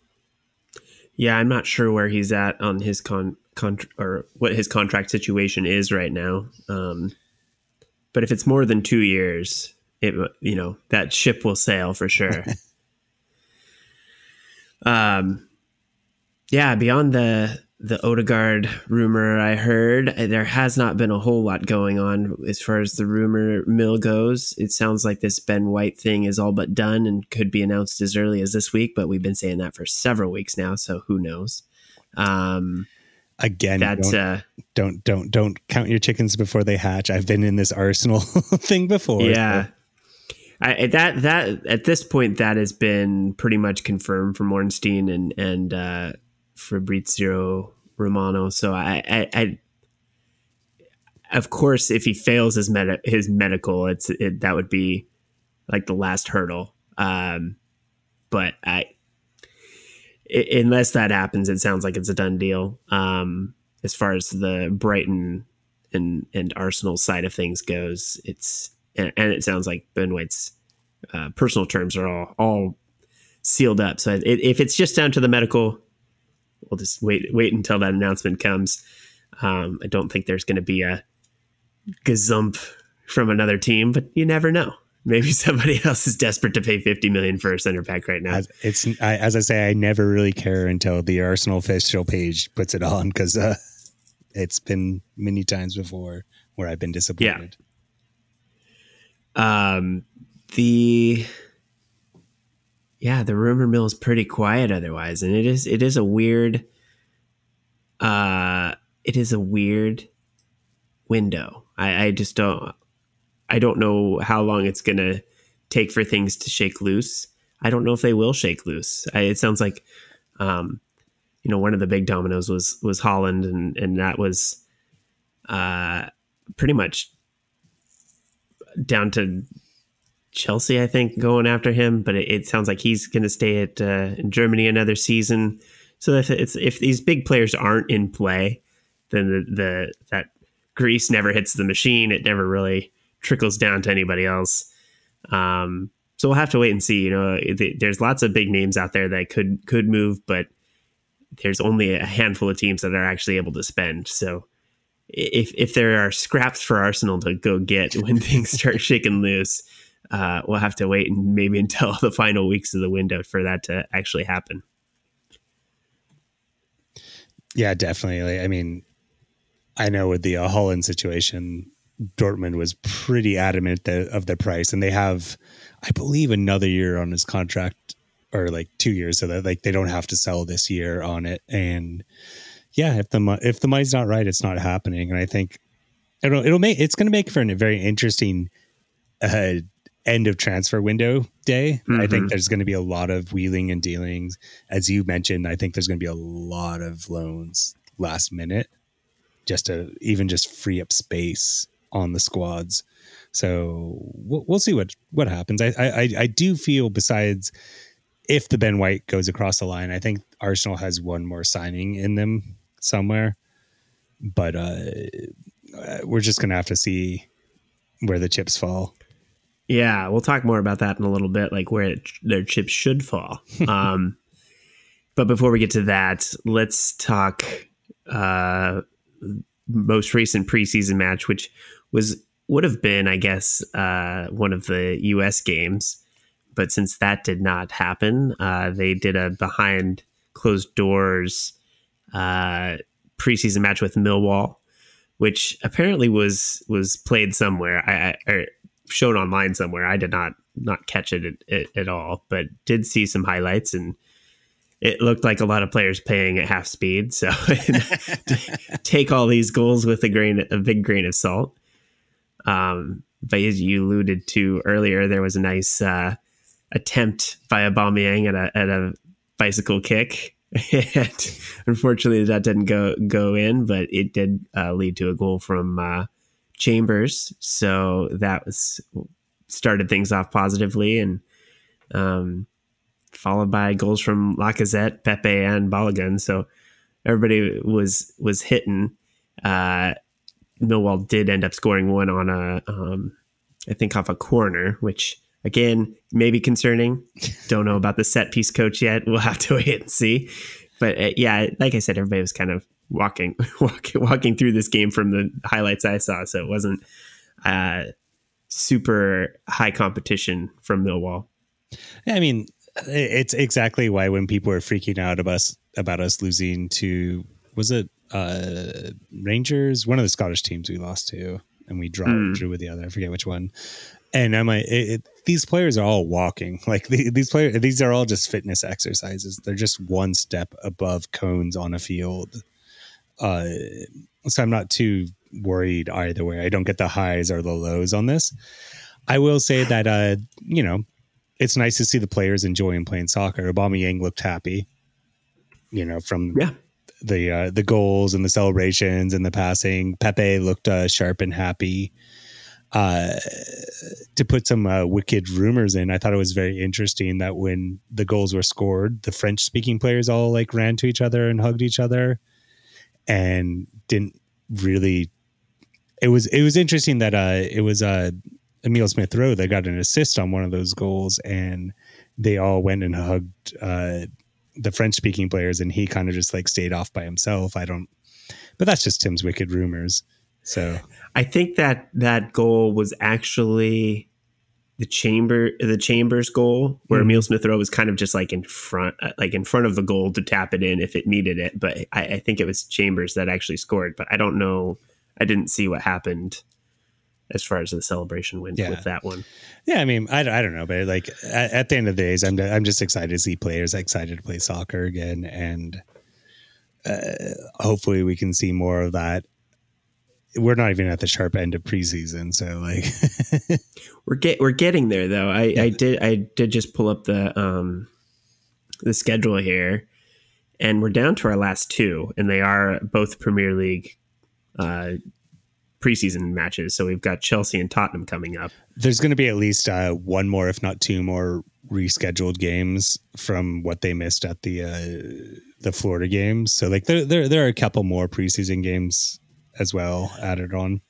Yeah, I'm not sure where he's at on his con, con or what his contract situation is right now. Um, but if it's more than two years, it you know that ship will sail for sure. um, yeah, beyond the the Odegaard rumor I heard. Uh, there has not been a whole lot going on as far as the rumor mill goes. It sounds like this Ben White thing is all but done and could be announced as early as this week, but we've been saying that for several weeks now, so who knows? Um, Again, that's don't, uh, don't don't don't count your chickens before they hatch. I've been in this Arsenal thing before. Yeah. So. I, that that at this point that has been pretty much confirmed from Ornstein and and uh, Fabrizio Romano. So I, I, I, of course, if he fails his med- his medical, it's it, that would be like the last hurdle. Um, but I, unless that happens, it sounds like it's a done deal. Um, as far as the Brighton and and Arsenal side of things goes, it's and, and it sounds like Ben White's uh, personal terms are all all sealed up. So it, if it's just down to the medical, we'll just wait wait until that announcement comes. Um, I don't think there's going to be a gazump from another team, but you never know. Maybe somebody else is desperate to pay 50 million for a center back right now. As, it's I, as I say, I never really care until the Arsenal official page puts it on because uh, it's been many times before where I've been disappointed. Yeah. Um, the yeah, the rumor mill is pretty quiet otherwise, and it is it is a weird uh it is a weird window. I, I just don't I don't know how long it's gonna take for things to shake loose. I don't know if they will shake loose. I, it sounds like um you know one of the big dominoes was was Haaland and and that was uh pretty much down to Chelsea, I think, going after him. But it, it sounds like he's going to stay at uh, Germany another season. So if if these big players aren't in play, then the, the that grease never hits the machine. It never really trickles down to anybody else. Um, so we'll have to wait and see. You know, there's lots of big names out there that could could move, but there's only a handful of teams that are actually able to spend. So if if there are scraps for Arsenal to go get when things start shaking loose, uh, we'll have to wait and maybe until the final weeks of the window for that to actually happen. Yeah, definitely. I mean, I know with the uh, Haaland situation, Dortmund was pretty adamant of the price, and they have, I believe, another year on his contract, or like two years, so that like they don't have to sell this year on it. And yeah, if the if the money's not right, it's not happening. And I think it'll it'll make it's going to make for a very interesting uh, end of transfer window day. Mm-hmm. I think mm-hmm. there's going to be a lot of wheeling and dealings. As you mentioned, I think there's going to be a lot of loans last minute just to even just free up space on the squads. So we'll, we'll see what what happens. I, I I do feel besides if the Ben White goes across the line, I think Arsenal has one more signing in them somewhere. But uh, we're just gonna have to see where the chips fall. Yeah, we'll talk more about that in a little bit, like where it, their chips should fall. Um, but before we get to that, let's talk uh, most recent preseason match, which was would have been, I guess, uh, one of the U.S. games. But since that did not happen, uh, they did a behind closed doors uh, preseason match with Millwall, which apparently was was played somewhere. I, I shown online somewhere. I did not not catch it at, at, all, but did see some highlights and it looked like a lot of players paying at half speed. So take all these goals with a grain, a big grain of salt. Um, but as you alluded to earlier, there was a nice uh, attempt by Aubameyang at a at a bicycle kick, and unfortunately that didn't go go in. But it did uh, lead to a goal from uh, Chambers. So that was started things off positively and um, followed by goals from Lacazette, Pepe, and Balogun. So everybody was was hitting. Uh, Millwall did end up scoring one on a, um, I think off a corner, which again maybe concerning. Don't know about the set piece coach yet. We'll have to wait and see. But uh, yeah, like I said, everybody was kind of walking walking walking through this game from the highlights I saw. So it wasn't uh, super high competition from Millwall. I mean, it's exactly why when people are freaking out about us about us losing to was it uh, Rangers, one of the Scottish teams we lost to, and we draw, mm. drew with the other. I forget which one. And I'm like, it, it, these players are all walking. Like the, these players, these are all just fitness exercises. They're just one step above cones on a field uh, so I'm not too worried either way. I don't get the highs or the lows on this. I will say that uh, you know, it's nice to see the players enjoying playing soccer. Aubameyang looked happy, you know, from yeah the uh, the goals and the celebrations and the passing. Pepe looked uh, sharp and happy. Uh, to put some uh, wicked rumors in, I thought it was very interesting that when the goals were scored, the French speaking players all like ran to each other and hugged each other, and didn't really. It was it was interesting that uh, it was uh, Emil Smith Rowe that got an assist on one of those goals, and they all went and hugged uh, the French speaking players, and he kind of just like stayed off by himself. I don't, but that's just Tim's wicked rumors. So I think that that goal was actually the chamber the chambers goal where mm-hmm. Emil Smith Rowe was kind of just like in front uh, like in front of the goal to tap it in if it needed it. But I, I think it was Chambers that actually scored. But I don't know. I didn't see what happened as far as the celebration went yeah. with that one. Yeah, I mean, I, I don't know, but like at, at, the end of the days, I'm I'm just excited to see players excited to play soccer again, and uh, hopefully we can see more of that we're not even at the sharp end of preseason, so like we're get we're getting there though. I, yeah. I did I did just pull up the um the schedule here, and we're down to our last two, and they are both Premier League uh preseason matches. So we've got Chelsea and Tottenham coming up. There's going to be at least uh, one more, if not two more, rescheduled games from what they missed at the uh, the Florida games. So like there there there are a couple more preseason games as well added on.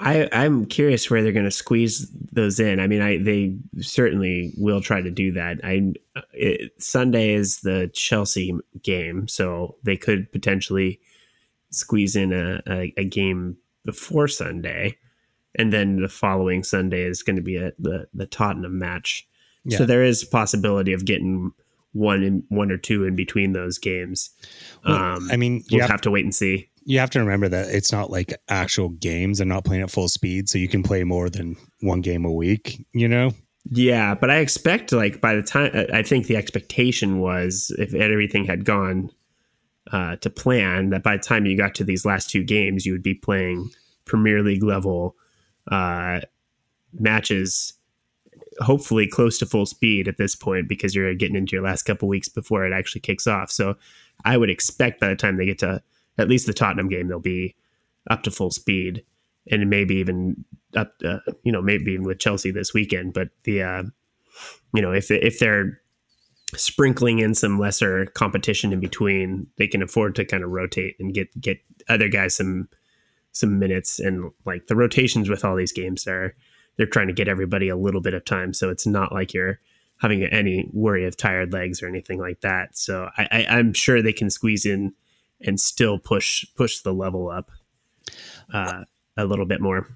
I, I'm curious where they're going to squeeze those in. I mean, I they certainly will try to do that. I it, Sunday is the Chelsea game, so they could potentially squeeze in a, a, a game before Sunday, and then the following Sunday is going to be a, the the Tottenham match. Yeah. So there is possibility of getting one in, one or two in between those games. Well, um, I mean, you we'll have, have to wait and see you have to remember that it's not like actual games. They're not playing at full speed, so you can play more than one game a week. You know. Yeah, but I expect like by the time I think the expectation was if everything had gone uh, to plan, that by the time you got to these last two games, you would be playing Premier League level uh, matches, hopefully close to full speed at this point because you're getting into your last couple weeks before it actually kicks off. So I would expect by the time they get to at least the Tottenham game, they'll be up to full speed, and maybe even up, uh, you know, maybe even with Chelsea this weekend. But the, uh, you know, if if they're sprinkling in some lesser competition in between, they can afford to kind of rotate and get get other guys some some minutes. And like the rotations with all these games are, they're trying to get everybody a little bit of time, so it's not like you're having any worry of tired legs or anything like that. So I, I, I'm sure they can squeeze in and still push push the level up uh, a little bit more.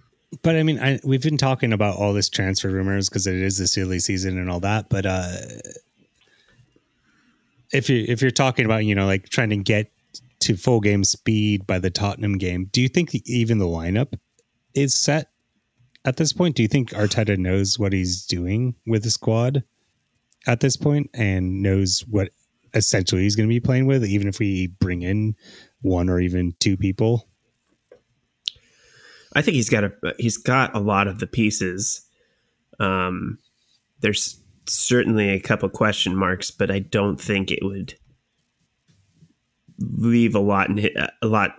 But I mean, I, we've been talking about all this transfer rumors because it is the silly season and all that. But uh, if you if you're talking about you know like trying to get to full game speed by the Tottenham game, do you think even the lineup is set at this point? Do you think Arteta knows what he's doing with the squad at this point and knows what essentially he's going to be playing with, even if we bring in one or even two people. I think he's got a he's got a lot of the pieces. Um, there's certainly a couple question marks, but I don't think it would leave a lot in a lot.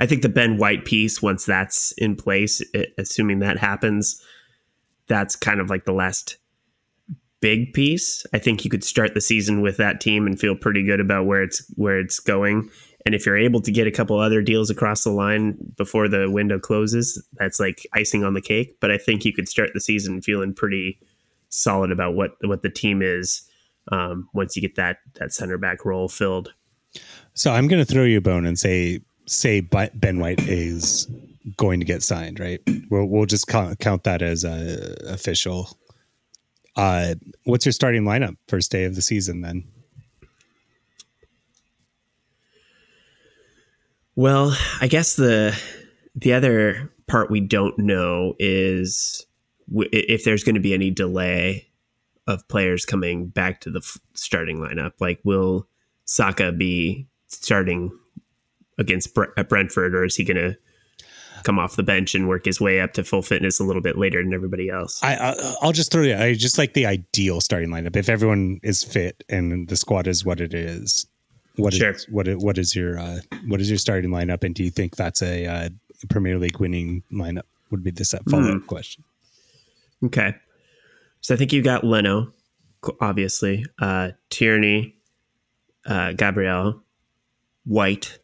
I think the Ben White piece, once that's in place, assuming that happens, that's kind of like the last big piece. I think you could start the season with that team and feel pretty good about where it's where it's going. And if you're able to get a couple other deals across the line before the window closes, that's like icing on the cake. But I think you could start the season feeling pretty solid about what what the team is um, once you get that that center back role filled. So I'm going to throw you a bone and say say Ben White is going to get signed, right? We'll we'll just count, count that as uh, official uh, what's your starting lineup first day of the season then? Well, I guess the the other part we don't know is w- if there's going to be any delay of players coming back to the f- starting lineup. Like, will Saka be starting against Brentford, or is he going to come off the bench and work his way up to full fitness a little bit later than everybody else. I, I I'll just throw it. I just like the ideal starting lineup. If everyone is fit and the squad is what it is, what sure. is, what what is your uh, what is your starting lineup? And do you think that's a uh, Premier League winning lineup? Would be the follow up question. Okay. So I think you got Leno, obviously, uh, Tierney, uh, Gabriel, White.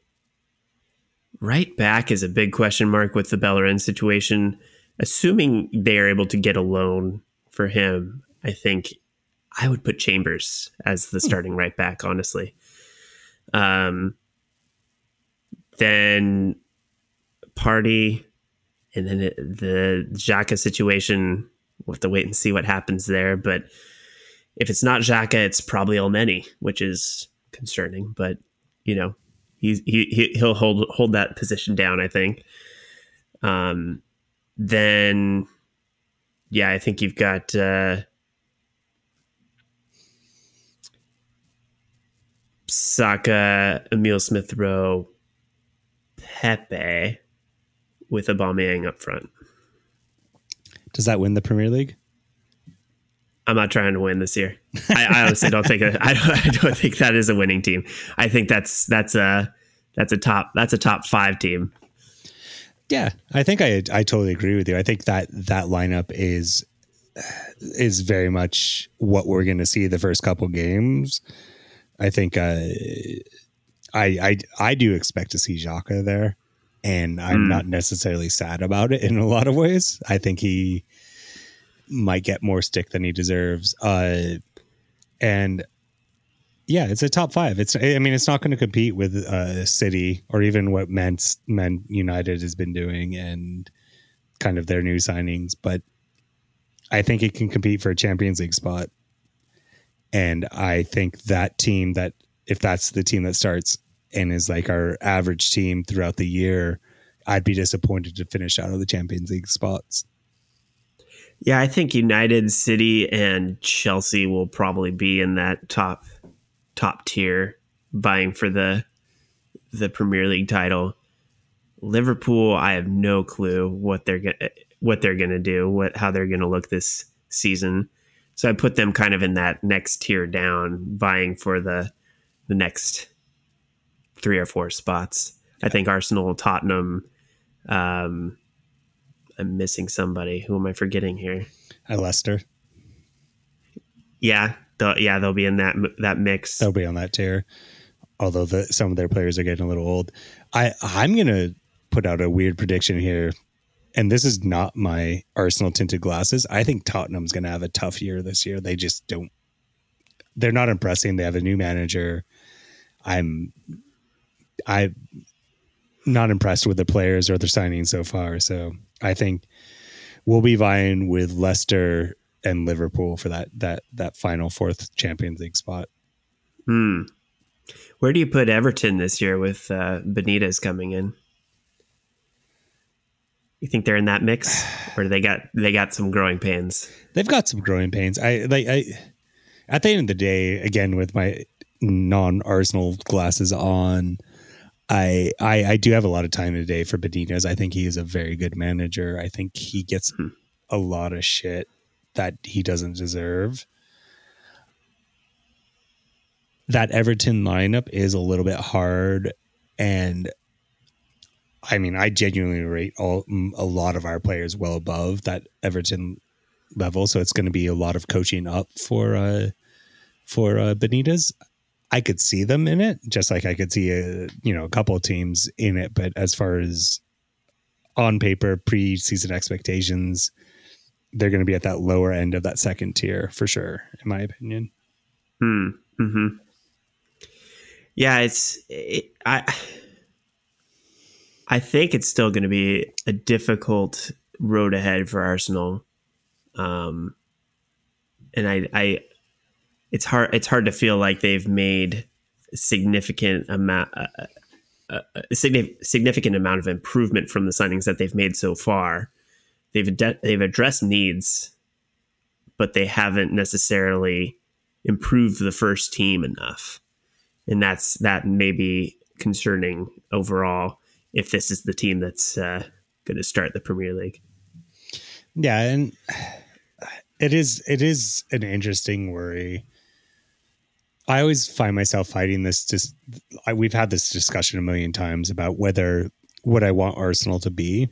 Right back is a big question mark with the Bellerin situation. Assuming they are able to get a loan for him, I think I would put Chambers as the starting right back, honestly. Um, then Partey, and then it, the Xhaka situation, we'll have to wait and see what happens there. But if it's not Xhaka, it's probably Elneny, which is concerning. But you know, he's, he he he'll hold hold that position down. I think. Um, then, yeah, I think you've got. Uh, Saka, Emil Smith Rowe, Pepe, with Aubameyang up front. Does that win the Premier League? I'm not trying to win this year. I, I honestly don't think I don't, I don't think that is a winning team. I think that's that's a that's a top that's a top five team. Yeah, I think I I totally agree with you. I think that that lineup is is very much what we're going to see the first couple games. I think uh, I I I do expect to see Xhaka there, and I'm Hmm. not necessarily sad about it in a lot of ways. I think he might get more stick than he deserves. Uh, and yeah, it's a top five. It's I mean, it's not going to compete with uh, City or even what Man Man United has been doing and kind of their new signings, but I think it can compete for a Champions League spot. And I think that team that if that's the team that starts and is like our average team throughout the year, I'd be disappointed to finish out of the Champions League spots. Yeah, I think United, City, and Chelsea will probably be in that top top tier, vying for the the Premier League title. Liverpool, I have no clue what they're gonna what they're gonna do, what how they're gonna look this season. So I put them kind of in that next tier down, vying for the the next three or four spots. I think Arsenal, Tottenham. Um, I'm missing somebody. Who am I forgetting here? At Leicester, Yeah, they'll, yeah, they'll be in that that mix. they'll be on that tier. Although the, some of their players are getting a little old, I I'm gonna put out a weird prediction here, and this is not my Arsenal tinted glasses. I think Tottenham's gonna have a tough year this year. They just don't. They're not impressing. They have a new manager. I'm, I'm not impressed with the players or their signings so far. So I think we'll be vying with Leicester and Liverpool for that that that final fourth Champions League spot. Hmm. Where do you put Everton this year with uh, Benitez coming in? You think they're in that mix, or they got they got some growing pains? they've got some growing pains. I like I at the end of the day, again with my non Arsenal glasses on, I, I I do have a lot of time today for Benitez. I think he is a very good manager. I think he gets Hmm. a lot of shit that he doesn't deserve. That Everton lineup is a little bit hard and I mean, I genuinely rate all a lot of our players well above that Everton level. So it's going to be a lot of coaching up for uh, for uh, Benitez. I could see them in it, just like I could see a you know a couple teams in it. But as far as on paper, preseason expectations, they're going to be at that lower end of that second tier for sure, in my opinion. Hmm. Hmm. Yeah, it's it, I. I think it's still going to be a difficult road ahead for Arsenal, um, and I, I, it's hard. It's hard to feel like they've made significant amount, uh, uh, a significant amount of improvement from the signings that they've made so far. They've they've addressed needs, but they haven't necessarily improved the first team enough, and that's that may be concerning overall if this is the team that's uh, going to start the Premier League. Yeah, and it is it is an interesting worry. I always find myself fighting this. Just I, we've had this discussion a million times about whether what I want Arsenal to be,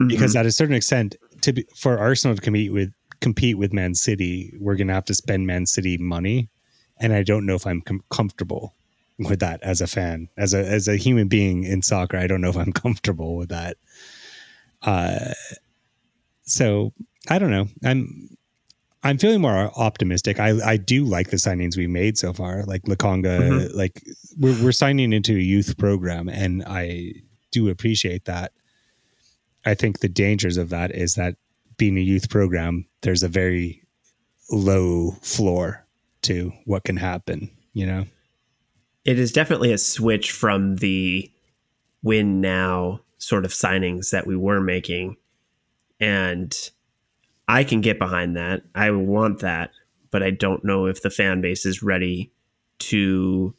mm-hmm. because at a certain extent, to be, for Arsenal to compete with compete with Man City, we're going to have to spend Man City money, and I don't know if I'm com- comfortable with that as a fan, as a as a human being in soccer. I don't know if I'm comfortable with that. Uh, so I don't know. I'm I'm feeling more optimistic. I I do like the signings we've made so far. Like Lokonga, mm-hmm. like we're we're signing into a youth program, and I do appreciate that. I think the dangers of that is that being a youth program, there's a very low floor to what can happen. You know, it is definitely a switch from the win now sort of signings that we were making, and I can get behind that. I want that, but I don't know if the fan base is ready to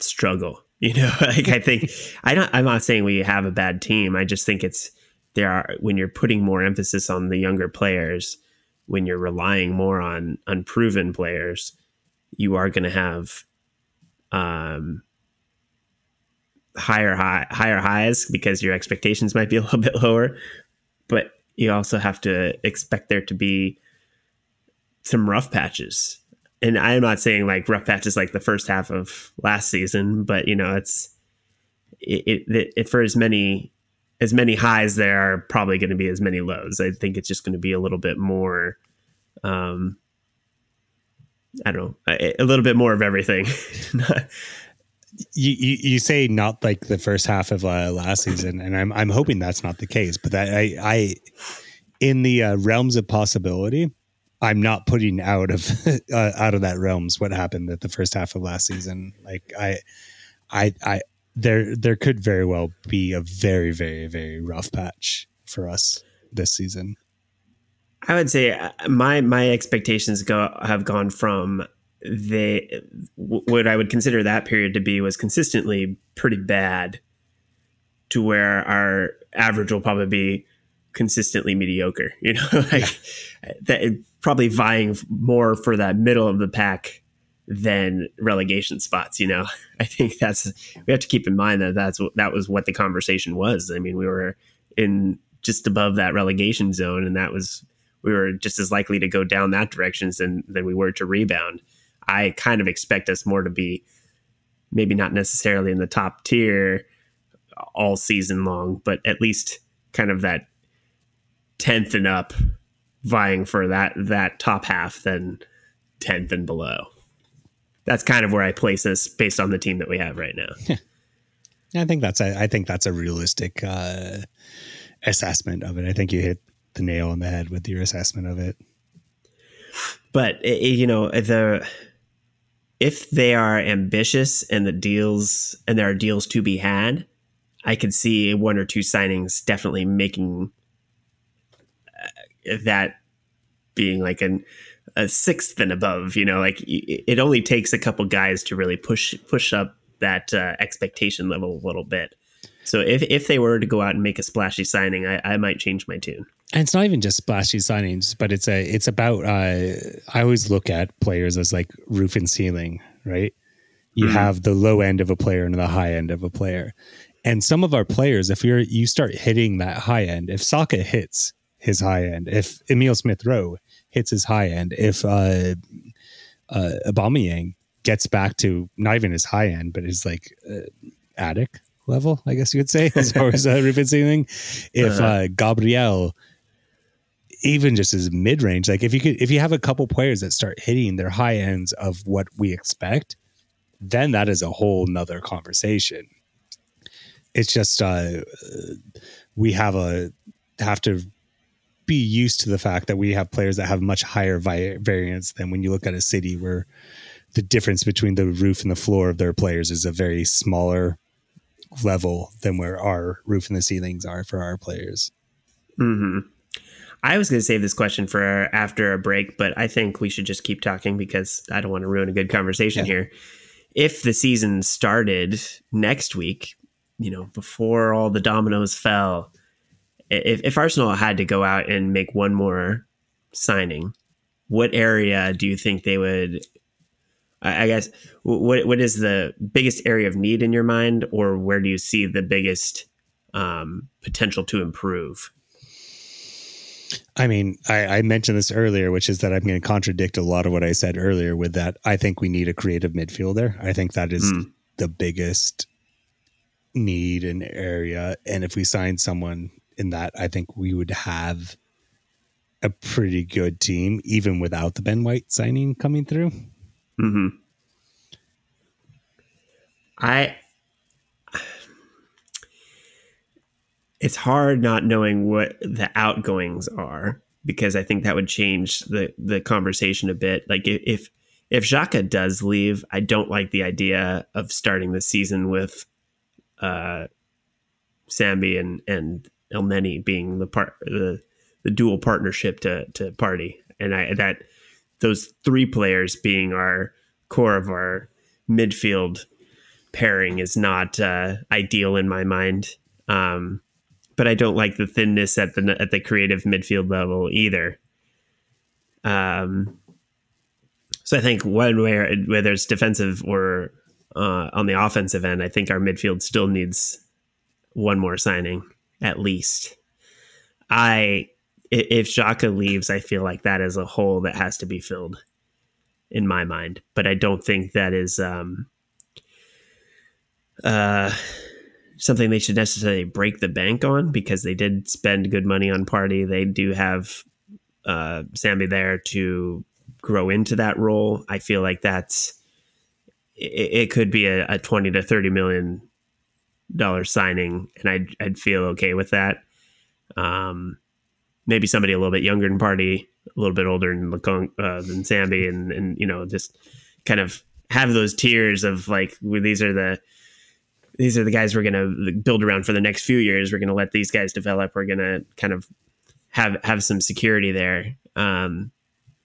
struggle. You know, like I think I don't I'm not saying we have a bad team. I just think it's there are when you're putting more emphasis on the younger players, when you're relying more on unproven players, you are going to have um higher high higher highs because your expectations might be a little bit lower. But you also have to expect there to be some rough patches. And I'm not saying like rough patches like the first half of last season, but you know, it's it, it, it for as many as many highs there are probably going to be as many lows. I think it's just going to be a little bit more um I don't know, a, a little bit more of everything. you, you, you say not like the first half of uh, last season, and I'm I'm hoping that's not the case. But that I I in the uh, realms of possibility, I'm not putting out of uh, out of that realms what happened at the first half of last season. Like I I I there there could very well be a very very very rough patch for us this season. I would say uh, my my expectations go have gone from they what I would consider that period to be was consistently pretty bad to where our average will probably be consistently mediocre you know like yeah. that probably vying more for that middle of the pack than relegation spots you know i think that's we have to keep in mind that that's that was what the conversation was i mean we were in just above that relegation zone and that was we were just as likely to go down that direction than than we were to rebound I kind of expect us more to be maybe not necessarily in the top tier all season long, but at least kind of that 10th and up vying for that that top half than 10th and below. That's kind of where I place us based on the team that we have right now. Yeah. I think that's a, I think that's a realistic uh, assessment of it. I think you hit the nail on the head with your assessment of it. But you know the if they are ambitious and the deals and there are deals to be had, I could see one or two signings definitely making uh, that being like an a sixth and above. You know, like it only takes a couple guys to really push push up that uh, expectation level a little bit. So if if they were to go out and make a splashy signing, I, I might change my tune. And it's not even just splashy signings, but it's a it's about. Uh, I always look at players as like roof and ceiling, right? You mm-hmm. have the low end of a player and the high end of a player, and some of our players, if you're you start hitting that high end, if Saka hits his high end, if Emil Smith Rowe hits his high end, if uh, uh, Aubameyang gets back to not even his high end, but his like uh, attic level, I guess you could say, as far as uh, roof and ceiling. If uh-huh. uh, Gabriel, even just as mid range, like if you could, if you have a couple players that start hitting their high ends of what we expect, then that is a whole nother conversation. It's just uh, we have a have to be used to the fact that we have players that have much higher vi- variance than when you look at a city where the difference between the roof and the floor of their players is a very smaller level than where our roof and the ceilings are for our players. hmm I was going to save this question for after a break, but I think we should just keep talking because I don't want to ruin a good conversation yeah. here. If the season started next week, you know, before all the dominoes fell, if, if Arsenal had to go out and make one more signing, what area do you think they would? I guess what what is the biggest area of need in your mind, or where do you see the biggest um, potential to improve? I mean, I, I, mentioned this earlier, which is that I'm going to contradict a lot of what I said earlier with that. I think we need a creative midfielder. I think that is mm. the biggest need and area. And if we sign someone in that, I think we would have a pretty good team, even without the Ben White signing coming through. Hmm. I. It's hard not knowing what the outgoings are because I think that would change the the conversation a bit. Like if if Xhaka does leave, I don't like the idea of starting the season with uh, Sambi and and Elneny being the part the the dual partnership to to Partey, and I that those three players being our core of our midfield pairing is not uh, ideal in my mind. Um, but I don't like the thinness at the at the creative midfield level either. Um, so I think one way, whether it's defensive or uh, on the offensive end, I think our midfield still needs one more signing at least. I if Xhaka leaves, I feel like that is a hole that has to be filled in my mind. But I don't think that is um, uh, something they should necessarily break the bank on because they did spend good money on Partey. They do have uh, Sambi there to grow into that role. I feel like that's it, it could be a, a, 20 to 30 million dollar signing and I'd, I'd feel okay with that. Um, maybe somebody a little bit younger than Partey, a little bit older than Lecon, uh, than Sambi and, and, you know, just kind of have those tiers of like, well, these are the, these are the guys we're going to build around for the next few years. We're going to let these guys develop. We're going to kind of have, have some security there. Um,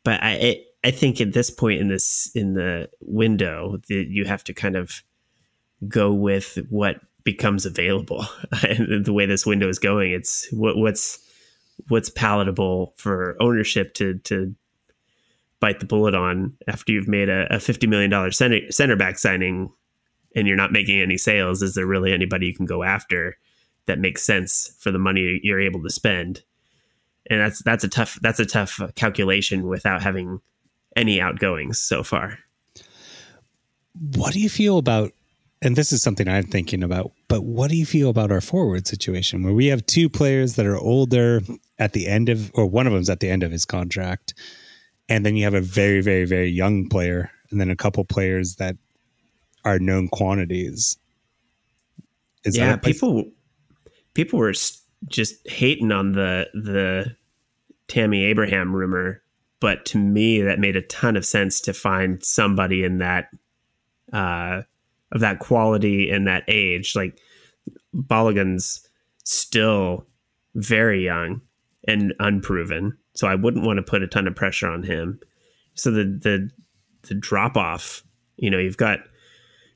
but I, it, I think at this point in this in the window that you have to kind of go with what becomes available. and the way this window is going, it's what, what's what's palatable for ownership to to bite the bullet on after you've made a, a fifty million dollar center center back signing and you're not making any sales. Is there really anybody you can go after that makes sense for the money you're able to spend? And that's that's a tough that's a tough calculation without having any outgoings so far. What do you feel about and this is something I'm thinking about, but what do you feel about our forward situation where we have two players that are older at the end of or one of them's at the end of his contract and then you have a very very very young player and then a couple players that are known quantities. Is yeah, people people were just hating on the the Tammy Abraham rumor but to me that made a ton of sense to find somebody in that uh, of that quality and that age like Balogun's still very young and unproven so I wouldn't want to put a ton of pressure on him so the the the drop off you know you've got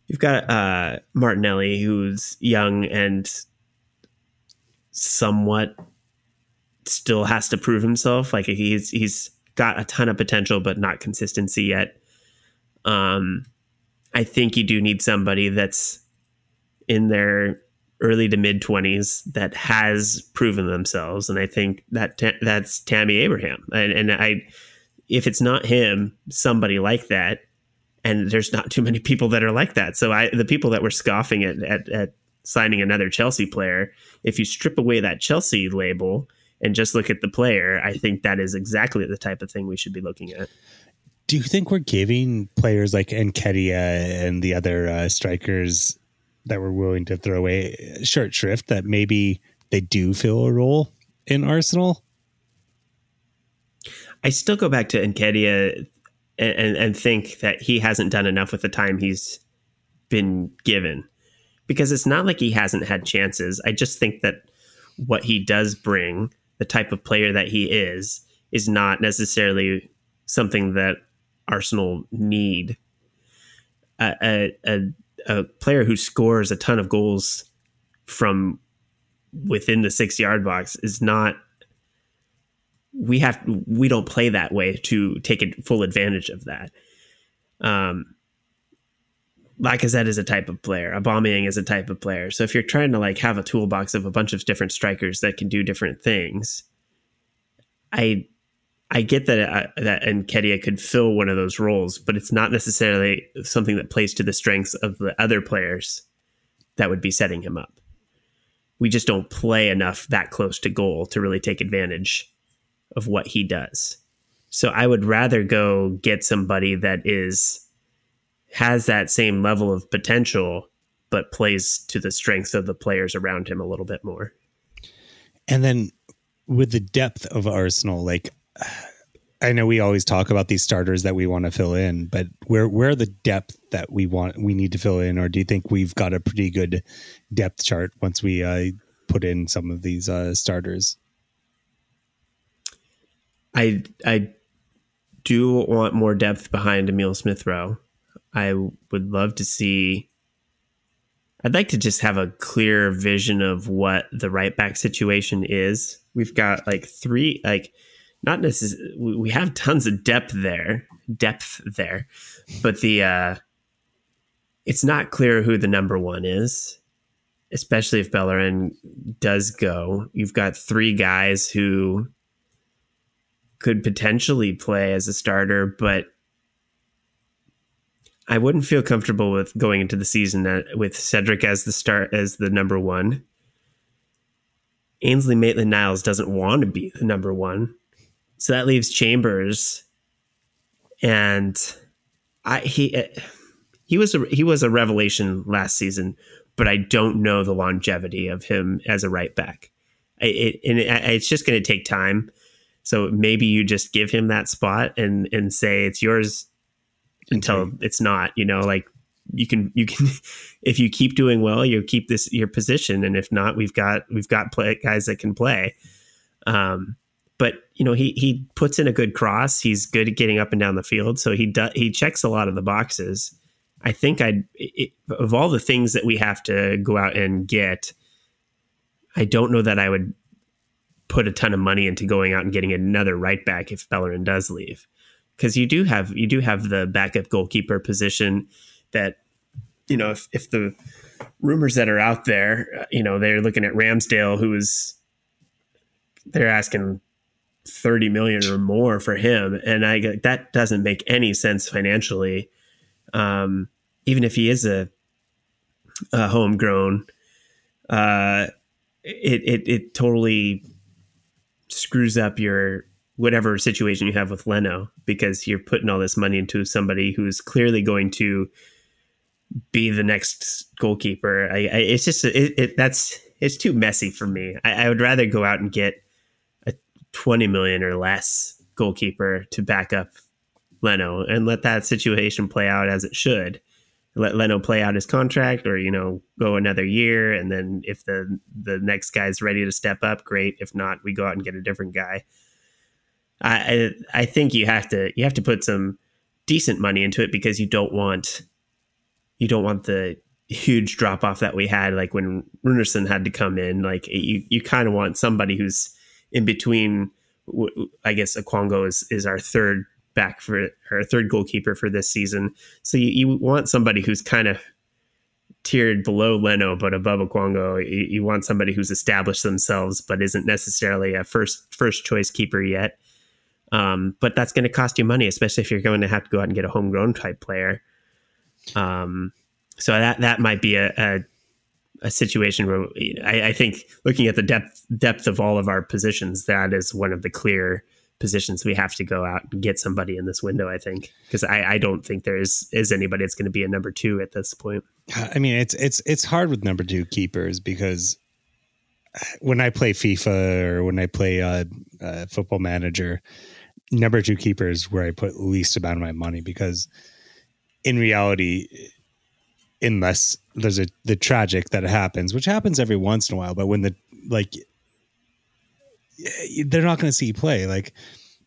you've got uh, Martinelli who's young and somewhat still has to prove himself like he's he's got a ton of potential, but not consistency yet. Um, I think you do need somebody that's in their early to mid twenties that has proven themselves, and I think that ta- that's Tammy Abraham. And, and I, if it's not him, somebody like that, and there's not too many people that are like that. So I, the people that were scoffing at, at, at signing another Chelsea player, if you strip away that Chelsea label and just look at the player, I think that is exactly the type of thing we should be looking at. Do you think we're giving players like Nketiah and the other uh, strikers that we're willing to throw away short shrift that maybe they do fill a role in Arsenal? I still go back to Nketiah and, and, think that he hasn't done enough with the time he's been given because it's not like he hasn't had chances. I just think that what he does bring the type of player that he is is not necessarily something that Arsenal need. A, a, a, a player who scores a ton of goals from within the six yard box is not we have we don't play that way to take full advantage of that. Um, Lacazette is a type of player. Aubameyang is a type of player. So if you're trying to like have a toolbox of a bunch of different strikers that can do different things, I I get that uh, that Nketiah could fill one of those roles, but it's not necessarily something that plays to the strengths of the other players that would be setting him up. We just don't play enough that close to goal to really take advantage of what he does. So I would rather go get somebody that is has that same level of potential but plays to the strengths of the players around him a little bit more. And then with the depth of Arsenal, like I know we always talk about these starters that we want to fill in, but where where the depth that we want we need to fill in, or do you think we've got a pretty good depth chart once we uh, put in some of these uh, starters? I I do want more depth behind Emil Smith Rowe. I would love to see. I'd like to just have a clear vision of what the right back situation is. We've got like three, like not necessarily, we have tons of depth there, depth there, but the, uh, it's not clear who the number one is, especially if Bellerin does go. You've got three guys who could potentially play as a starter, but I wouldn't feel comfortable with going into the season with Cedric as the start as the number one. Ainsley Maitland Niles doesn't want to be the number one, so that leaves Chambers, and I he uh, he was a he was a revelation last season, but I don't know the longevity of him as a right back. It, and it, it's just going to take time. So maybe you just give him that spot and and say it's yours until it's not you know like you can you can if you keep doing well you keep this your position. And if not we've got we've got play, guys that can play. Um but you know he he puts in a good cross. He's good at getting up and down the field. So he does he checks a lot of the boxes. I think i of all the things that we have to go out and get i don't know that i would put a ton of money into going out and getting another right back if Bellerin does leave. Because you do have you do have the backup goalkeeper position that you know if if the rumors that are out there uh, you know they're looking at Ramsdale who is they're asking 30 million or more for him. And I that doesn't make any sense financially. Um, even if he is a, a homegrown uh, it, it it totally screws up your whatever situation you have with Leno because you're putting all this money into somebody who's clearly going to be the next goalkeeper. I, I it's just it, it, that's it's too messy for me. I, I, would rather go out and get a twenty million or less goalkeeper to back up Leno and let that situation play out as it should. Let Leno play out his contract, or you know, go another year, and then if the the next guy's ready to step up, great. If not, we go out and get a different guy. I I think you have to you have to put some decent money into it because you don't want you don't want the huge drop off that we had like when Runarsson had to come in like you you kind of want somebody who's in between I guess Okonkwo is is our third back for our third goalkeeper for this season. So you, you want somebody who's kind of tiered below Leno but above Okonkwo you, you want somebody who's established themselves but isn't necessarily a first first choice keeper yet. Um, but that's going to cost you money, especially if you're going to have to go out and get a homegrown type player. Um, so that that might be a, a, a situation where I, I, think looking at the depth depth of all of our positions, that is one of the clear positions we have to go out and get somebody in this window. I think because I, I don't think there is is anybody that's going to be a number two at this point. I mean, it's it's it's hard with number two keepers because when I play FIFA or when I play uh, uh, Football Manager number two keeper is where I put least amount of my money because in reality, unless there's a the tragic that happens, which happens every once in a while, but when the like they're not going to see play. Like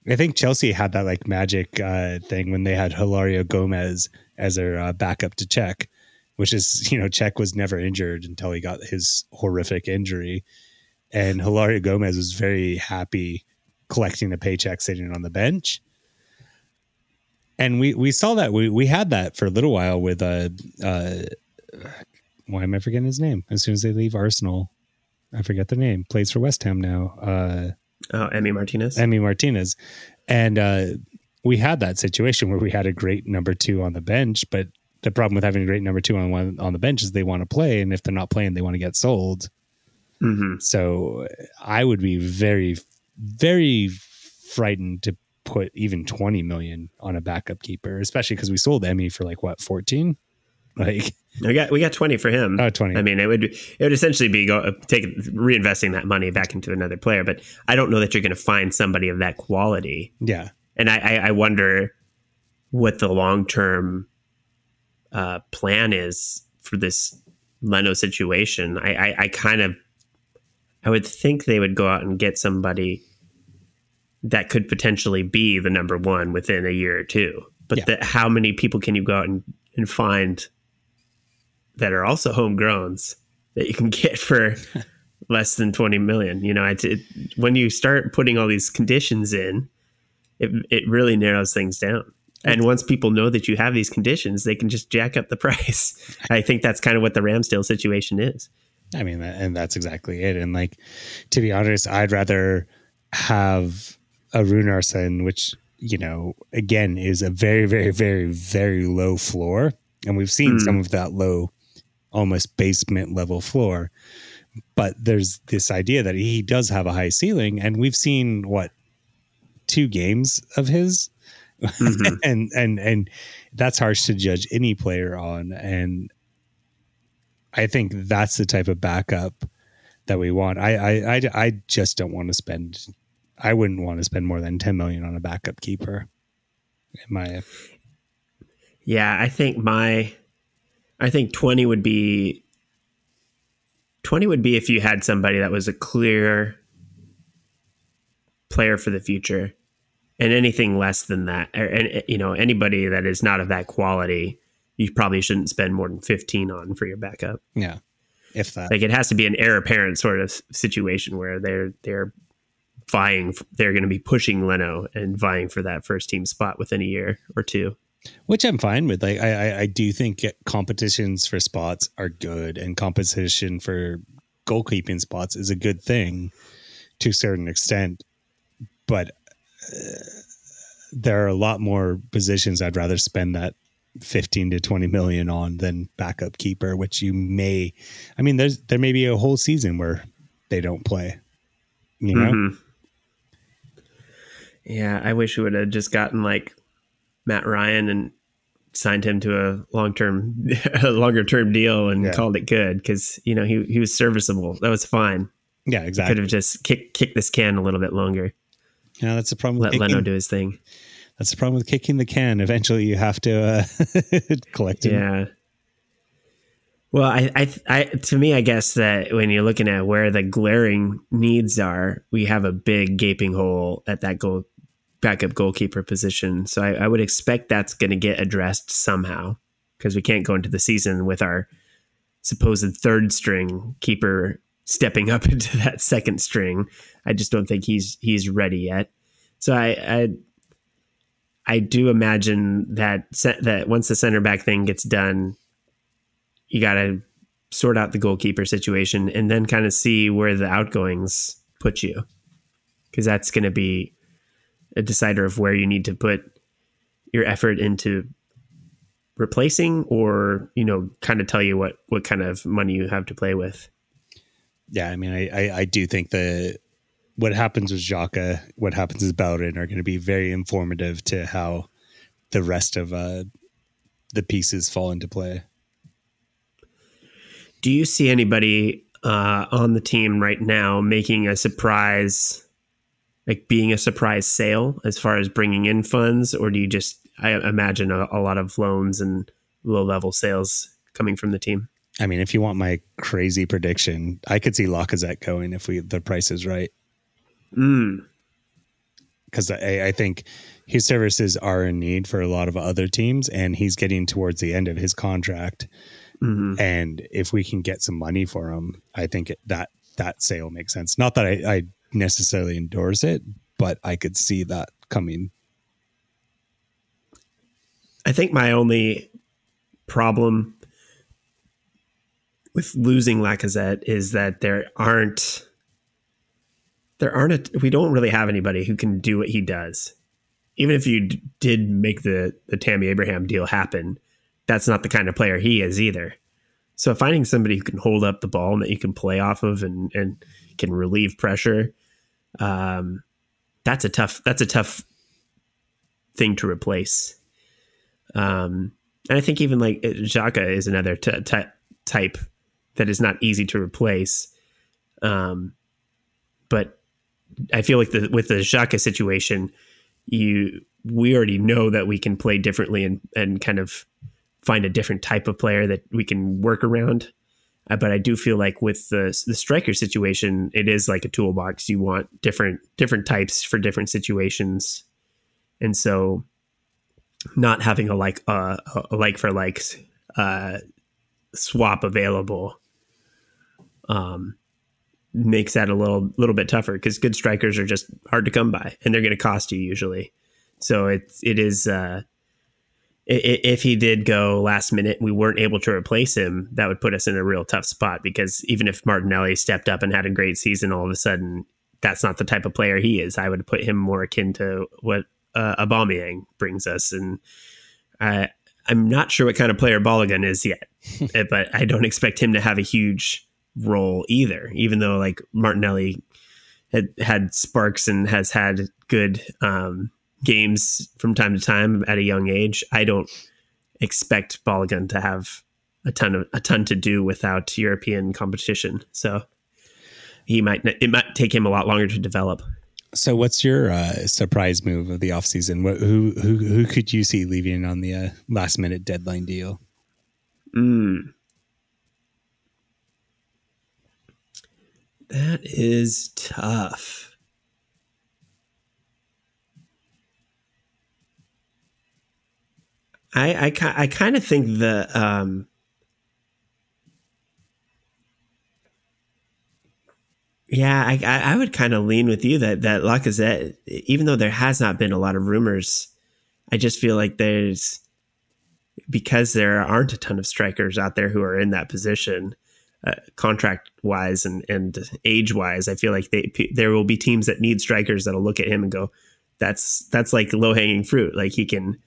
I think Chelsea had that like magic uh, thing when they had Hilario Gomez as their uh, backup to Cech, which is you know Cech was never injured until he got his horrific injury, and Hilario Gomez was very happy collecting a paycheck sitting on the bench. And we we saw that we we had that for a little while with uh uh why am I forgetting his name? As soon as they leave Arsenal, I forget the name. Plays for West Ham now. Uh Oh, Emi Martinez. Emi Martinez. And uh, we had that situation where we had a great number two on the bench, but the problem with having a great number two on one on the bench is they want to play, and if they're not playing, they want to get sold. Mm-hmm. So I would be very, very frightened to put even twenty million on a backup keeper, especially because we sold Emi for like what fourteen. Like we got we got twenty for him. Oh, 20. I mean, it would it would essentially be go taking reinvesting that money back into another player. But I don't know that you're going to find somebody of that quality. Yeah, and I, I, I wonder what the long term uh, plan is for this Leno situation. I, I, I kind of I would think they would go out and get somebody that could potentially be the number one within a year or two. But Yeah. the, how many people can you go out and, and find that are also homegrowns that you can get for less than 20 million? You know, it's it, when you start putting all these conditions in, it, it really narrows things down. And once people know that you have these conditions, they can just jack up the price. I think that's kind of what the Ramsdale situation is. I mean, and that's exactly it. And like, to be honest, I'd rather have a Runarsson, which you know, again, is a very, very, very, very low floor, and we've seen Hmm. some of that low, almost basement level floor. But there's this idea that he does have a high ceiling, and we've seen what two games of his Mhm. and and and that's harsh to judge any player on and i think that's the type of backup that we want i i i, I just don't want to spend i wouldn't want to spend more than 10 million on a backup keeper in my Yeah, I think my I think 20 would be 20 would be if you had somebody that was a clear player for the future. And anything less than that or and eh, you know, anybody that is not of that quality, you probably shouldn't spend more than 15 on for your backup. yeah if that Like it has to be an heir apparent sort of situation where they're they're vying they're going to be pushing Leno and vying for that first team spot within a year or two. Which i'm fine with like i i, do think competitions for spots are good and competition for goalkeeping spots is a good thing to a certain extent but uh, there are a lot more positions I'd rather spend that 15 to 20 million on than backup keeper, which you may, I mean, there's, there may be a whole season where they don't play, you know? Mhm. Yeah, I wish we would have just gotten like Matt Ryan and signed him to a long term, a longer term deal and Yeah. called it good because you know he he was serviceable. That was fine. Yeah, exactly. Could have just kicked kicked this can a little bit longer. Yeah, that's the problem. With Let Leno do his thing. that's the problem with kicking the can. Eventually you have to uh, collect it. Yeah. Well, I, I, I, to me, I guess that when you're looking at where the glaring needs are, we have a big gaping hole at that goal backup goalkeeper position. So I, I would expect that's going to get addressed somehow because we can't go into the season with our supposed third string keeper stepping up into that second string. I just don't think he's he's ready yet. So I, I I do imagine that that once the center back thing gets done, you got to sort out the goalkeeper situation and then kind of see where the outgoings put you, because that's going to be a decider of where you need to put your effort into replacing, or you know, kind of tell you what what kind of money you have to play with. Yeah, I mean, I, I, I do think that what happens with Xhaka, what happens with Bowden are going to be very informative to how the rest of uh, the pieces fall into play. Do you see anybody uh, on the team right now making a surprise, like being a surprise sale as far as bringing in funds, or do you just? I imagine a, a lot of loans and low level sales coming from the team. I mean, if you want my crazy prediction, I could see Lacazette going if we the price is right. Mm. because I, I think his services are in need for a lot of other teams, and he's getting towards the end of his contract. Mm-hmm. And if we can get some money for him, I think it, that that sale makes sense. Not that I, I necessarily endorse it, but I could see that coming. I think my only problem with losing Lacazette is that there aren't there aren't a, we don't really have anybody who can do what he does. Even if you d- did make the the Tammy Abraham deal happen, that's not the kind of player he is either. So finding somebody who can hold up the ball and that you can play off of and and can relieve pressure, um, that's a tough that's a tough thing to replace. Um, and I think even like Xhaka is another t- t- type that is not easy to replace. Um, but I feel like the with the Xhaka situation, you we already know that we can play differently and and kind of find a different type of player that we can work around. Uh, but I do feel like with the the striker situation, it is like a toolbox. You want different different types for different situations, and so not having a like uh, a like for likes uh, swap available um, makes that a little little bit tougher because good strikers are just hard to come by and they're going to cost you usually. So it it is uh, if he did go last minute, we weren't able to replace him. That would put us in a real tough spot because even if Martinelli stepped up and had a great season, all of a sudden that's not the type of player he is. I would put him more akin to what uh, Aubameyang brings us, and I I'm not sure what kind of player Balogun is yet, but I don't expect him to have a huge role either, even though like Martinelli had had sparks and has had good um, games from time to time at a young age. I don't expect Balogun to have a ton of a ton to do without European competition. So he might it might take him a lot longer to develop. So what's your uh, surprise move of the offseason? What who who who could you see leaving on the uh, last minute deadline deal? Mm. That is tough. I I, I kind of think the um, yeah I I would kind of lean with you that that Lacazette even though there has not been a lot of rumors I just feel like there's because there aren't a ton of strikers out there who are in that position uh, contract wise and and age wise, I feel like they there will be teams that need strikers that'll look at him and go, "That's that's like low hanging fruit. Like he can,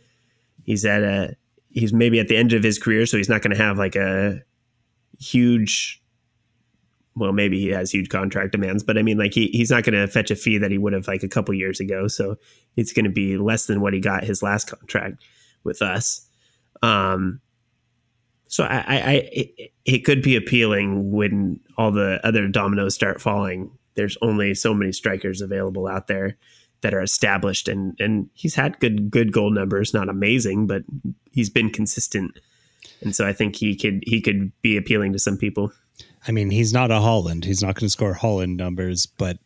he's at a he's maybe at the end of his career, so he's not going to have like a huge." Well, maybe he has huge contract demands, but I mean, like he he's not going to fetch a fee that he would have like a couple years ago. So it's going to be less than what he got his last contract with us. Um, so I, I, I it, it, could be appealing when all the other dominoes start falling. There's only so many strikers available out there that are established, and and he's had good good goal numbers, not amazing, but he's been consistent, and so I think he could he could be appealing to some people. I mean, he's not a Haaland. He's not going to score Haaland numbers, but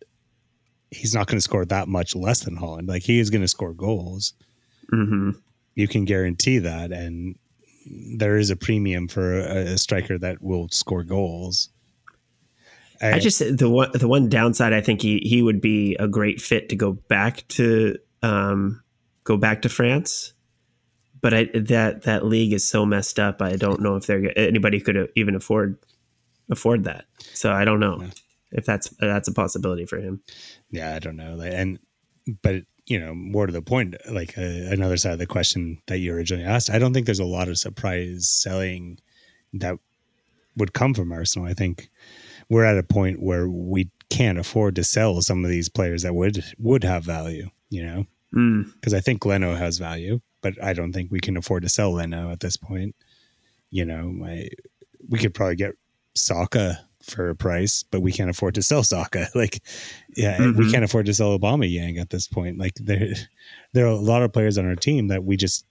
he's not going to score that much less than Haaland. Like he is going to score goals. Mm-hmm. You can guarantee that, and there is a premium for a, a striker that will score goals. I, I just the one the one downside I think he he would be a great fit to go back to um, go back to France, but I, that that league is so messed up. I don't know if there anybody could even afford afford that. So I don't know yeah. if that's that's a possibility for him. Yeah, I don't know. And but you know, more to the point, like uh, another side of the question that you originally asked, I don't think there's a lot of surprise selling that would come from Arsenal. I think we're at a point where we can't afford to sell some of these players that would would have value. You know, because mm. I think Leno has value, but I don't think we can afford to sell Leno at this point. You know, my we could probably get Saka for a price, but we can't afford to sell Saka. Like, yeah, mm-hmm. we can't afford to sell Aubameyang at this point. Like, there, there are a lot of players on our team that we just,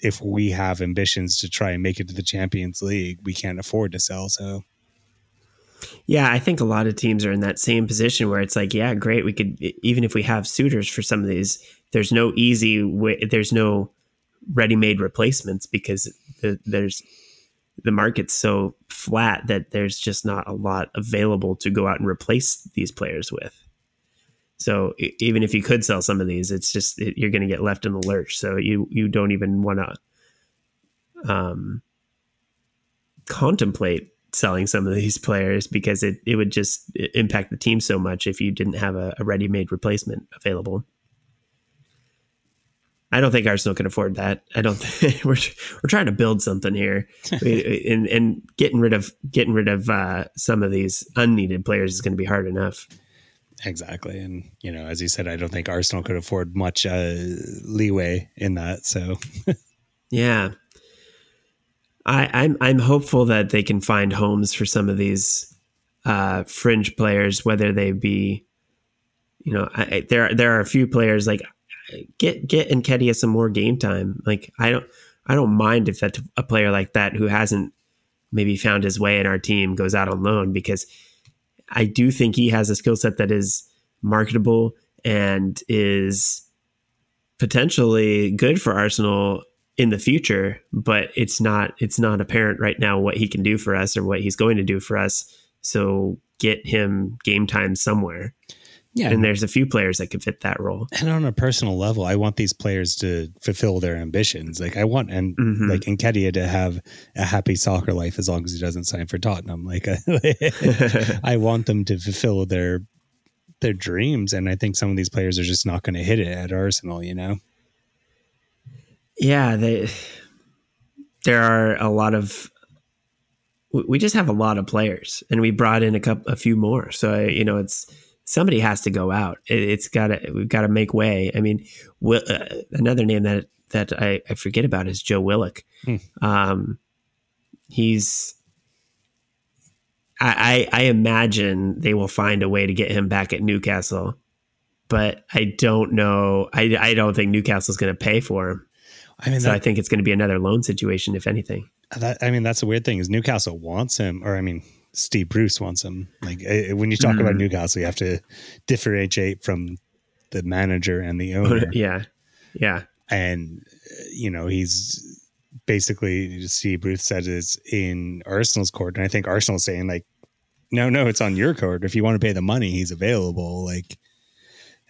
if we have ambitions to try and make it to the Champions League, we can't afford to sell. So, yeah, I think a lot of teams are in that same position where it's like, yeah, great, we could even if we have suitors for some of these, there's no easy way, there's no ready-made replacements because the, there's the market's so flat that there's just not a lot available to go out and replace these players with. So even if you could sell some of these, it's just it, you're going to get left in the lurch. So you you don't even want to um, contemplate selling some of these players because it, it would just impact the team so much if you didn't have a, a ready made replacement available. I don't think Arsenal can afford that. I don't. Think, we're we're trying to build something here, and and getting rid of getting rid of uh, some of these unneeded players is going to be hard enough. Exactly, and you know, as you said, I don't think Arsenal could afford much uh, leeway in that. So, yeah, I, I'm I'm hopeful that they can find homes for some of these uh, fringe players, whether they be, you know, I, there there are a few players like get get Nketiah some more game time. Like I don't I don't mind if that a player like that who hasn't maybe found his way in our team goes out on loan because I do think he has a skill set that is marketable and is potentially good for Arsenal in the future, but it's not it's not apparent right now what he can do for us or what he's going to do for us. So get him game time somewhere. Yeah. And there's a few players that could fit that role. And on a personal level, I want these players to fulfill their ambitions. Like I want and mm-hmm. like Nketiah to have a happy soccer life as long as he doesn't sign for Tottenham. Like I want them to fulfill their their dreams. And I think some of these players are just not going to hit it at Arsenal, you know? Yeah, they there are a lot of we just have a lot of players and we brought in a couple a few more. So you know, it's somebody has to go out. It, has got to we've got to make way. I mean, Will, uh, another name that that I, I, forget about is Joe Willock. Hmm. Um, he's I, I, I imagine they will find a way to get him back at Newcastle, but I don't know. I, I don't think Newcastle's going to pay for him. I mean, so that, I think it's going to be another loan situation, if anything. That, I mean, that's the weird thing is Newcastle wants him, or I mean, Steve Bruce wants him. Like eh, when you talk mm. about Newcastle, you have to differentiate from the manager and the owner. yeah, yeah, and you know he's basically Steve Bruce said is in Arsenal's court, and I think Arsenal's saying like, no, no, it's on your court. If you want to pay the money, he's available. Like,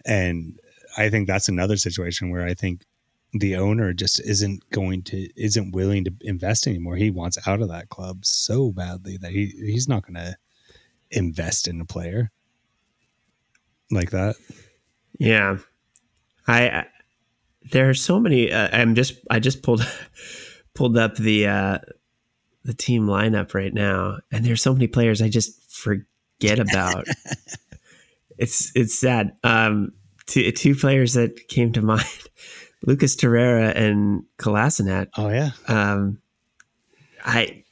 and I think that's another situation where I think the owner just isn't going to isn't willing to invest anymore. He wants out of that club so badly that he he's not going to invest in a player like that. Yeah, I, I there are so many. Uh, I'm just I just pulled pulled up the uh, the team lineup right now, and there's so many players I just forget about. it's it's sad. Um, two two players that came to mind. Lucas Torreira and Kolasinac. Oh yeah. Um, I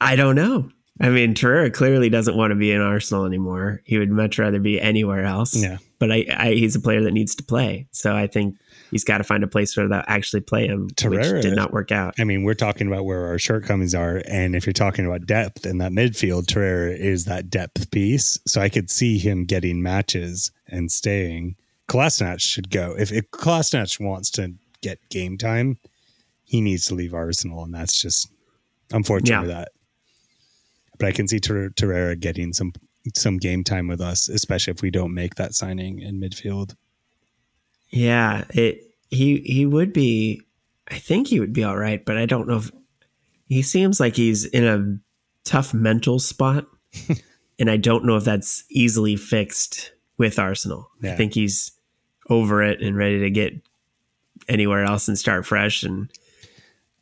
I don't know. I mean, Torreira clearly doesn't want to be in Arsenal anymore. He would much rather be anywhere else. Yeah. But I, I he's a player that needs to play. So I think he's got to find a place where that actually play him, Torreira, which did not work out. I mean, we're talking about where our shortcomings are, and if you're talking about depth in that midfield, Torreira is that depth piece. So I could see him getting matches and staying. Kolasinac should go. If, if Kolasinac wants to get game time, he needs to leave Arsenal, and that's just unfortunate yeah. that. But I can see Torreira getting some some game time with us, especially if we don't make that signing in midfield. Yeah, it he he would be. I think he would be all right, but I don't know if he seems like he's in a tough mental spot, and I don't know if that's easily fixed with Arsenal. Yeah. I think he's over it and ready to get anywhere else and start fresh. And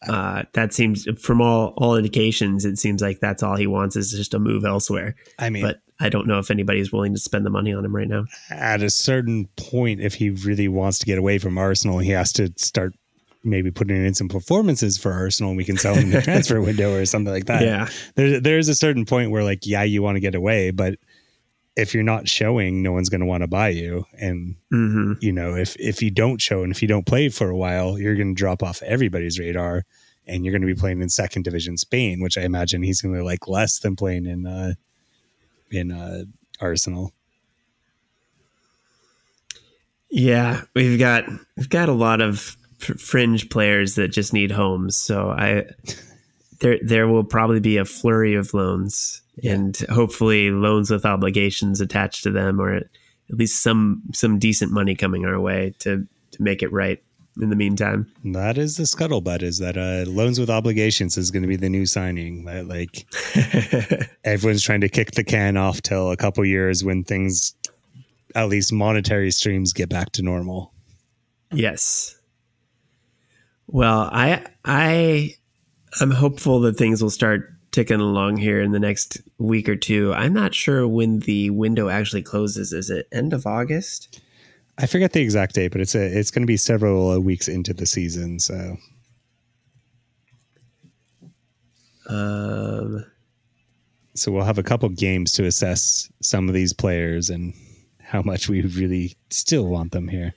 uh, that seems, from all all indications, it seems like that's all he wants is just a move elsewhere. I mean, but I don't know if anybody's willing to spend the money on him right now. At a certain point, if he really wants to get away from Arsenal, he has to start maybe putting in some performances for Arsenal and we can sell him in the transfer window or something like that. Yeah. There, there's a certain point where like, yeah, you want to get away, but if you're not showing, no one's going to want to buy you. And mm-hmm. you know, if if you don't show and if you don't play for a while, you're going to drop off everybody's radar, and you're going to be playing in second division Spain, which I imagine he's going to like less than playing in uh, in uh, Arsenal. Yeah, we've got we've got a lot of fringe players that just need homes. So I there there will probably be a flurry of loans Yeah. and hopefully loans with obligations attached to them or at least some some decent money coming our way to to make it right in the meantime. That is the scuttlebutt. Is that uh, loans with obligations is going to be the new signing? That like everyone's trying to kick the can off till a couple years when things, at least monetary streams, get back to normal. yes. Well, I I I'm hopeful that things will start ticking along here in the next week or two. I'm not sure when the window actually closes. Is it end of August? I forget the exact date, but it's a it's going to be several uh, weeks into the season. So Um so we'll have a couple games to assess some of these players and how much we really still want them here.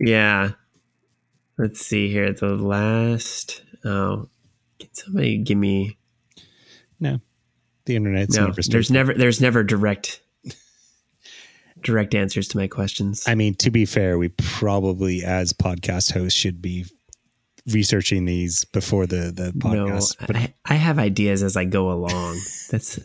Yeah. Let's see here. The last. Oh, can somebody give me? No, the internet's No, never there's never there's never direct direct answers to my questions. I mean, to be fair, we probably as podcast hosts should be researching these before the the no, podcast. but I, I have ideas as I go along. That's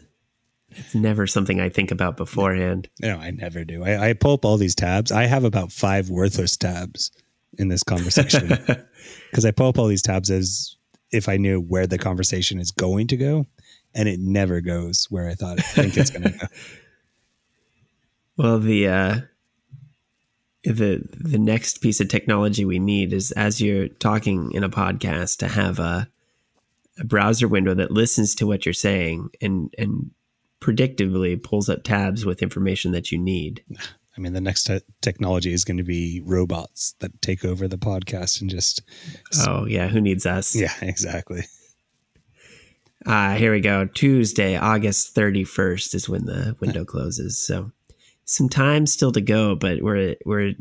it's never something I think about beforehand. no, I never do. I, I pull up all these tabs. I have about five worthless tabs in this conversation because I pull up all these tabs as if I knew where the conversation is going to go, and it never goes where I thought I think it's going to go. Well, the uh, the the next piece of technology we need is as you're talking in a podcast to have a a browser window that listens to what you're saying and and predictably pulls up tabs with information that you need. I mean, the next te- technology is going to be robots that take over the podcast and just Oh yeah, who needs us? yeah, exactly. Uh, here we go. Tuesday, August 31st is when the window closes. So some time still to go, but we're we're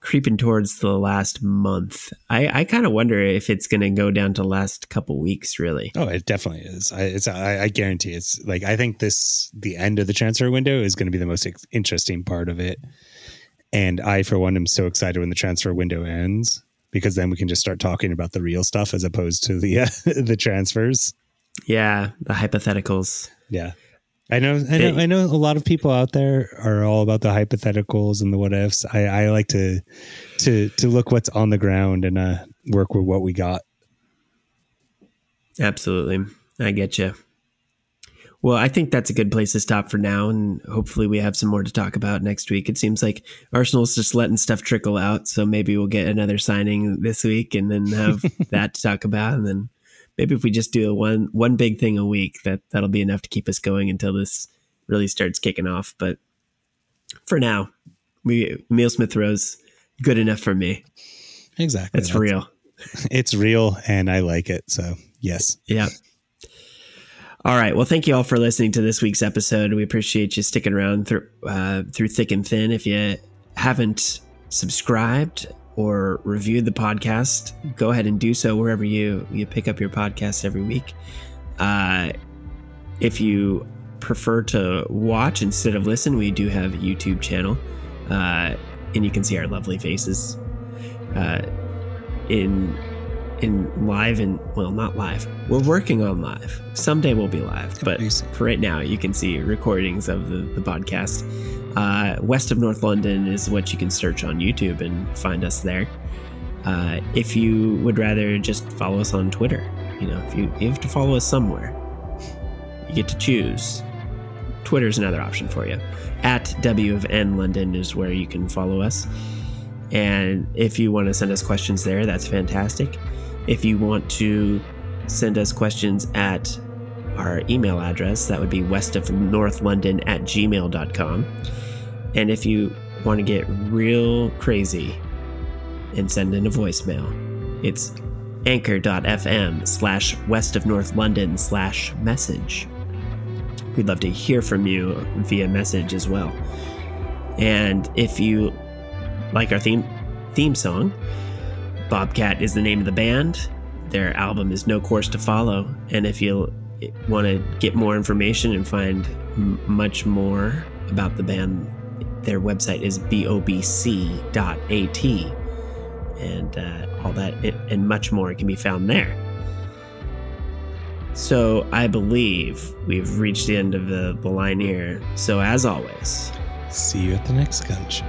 creeping towards the last month. I, I kind of wonder if it's going to go down to last couple weeks, really. Oh, it definitely is. I, it's I, I guarantee it's like I think this the end of the transfer window is going to be the most interesting part of it. And I, for one, am so excited when the transfer window ends because then we can just start talking about the real stuff as opposed to the uh, the transfers. Yeah, the hypotheticals. Yeah. I know, I know, I know. A lot of people out there are all about the hypotheticals and the what ifs. I, I like to, to, to look what's on the ground and uh, work with what we got. Absolutely. I get you. Well, I think that's a good place to stop for now, and hopefully we have some more to talk about next week. It seems like Arsenal's just letting stuff trickle out, so maybe we'll get another signing this week, and then have that to talk about, and then maybe if we just do a one one big thing a week, that that'll be enough to keep us going until this really starts kicking off. But for now, we Emil Smith Rowe's good enough for me. Exactly. That's real. It's real, and I like it. So yes. Yeah. All right. Well, thank you all for listening to this week's episode. We appreciate you sticking around through uh, through thick and thin. If you haven't subscribed or reviewed the podcast, go ahead and do so wherever you you pick up your podcast every week. Uh, if you prefer to watch instead of listen, we do have a YouTube channel, uh, and you can see our lovely faces uh, in in live and well not live. We're working on live. Someday we'll be live but for right now you can see recordings of the, the podcast uh, west of north london is what you can search on youtube and find us there. Uh, if you would rather just follow us on twitter you know if you, you have to follow us somewhere you get to choose. Twitter is another option for you. At w of n london is where you can follow us. And if you want to send us questions there, that's fantastic. If you want to send us questions at our email address, that would be west of north london at gmail.com. And if you want to get real crazy and send in a voicemail, it's anchor.fm slash west of north london slash message. We'd love to hear from you via message as well. And if you like our theme theme song. Bobcat is the name of the band. Their album is No Course to Follow. And if you want to get more information and find m- much more about the band, their website is bobc.at. And uh, all that and much more can be found there. So I believe we've reached the end of the, the line here. So as always, See you at the next gun show.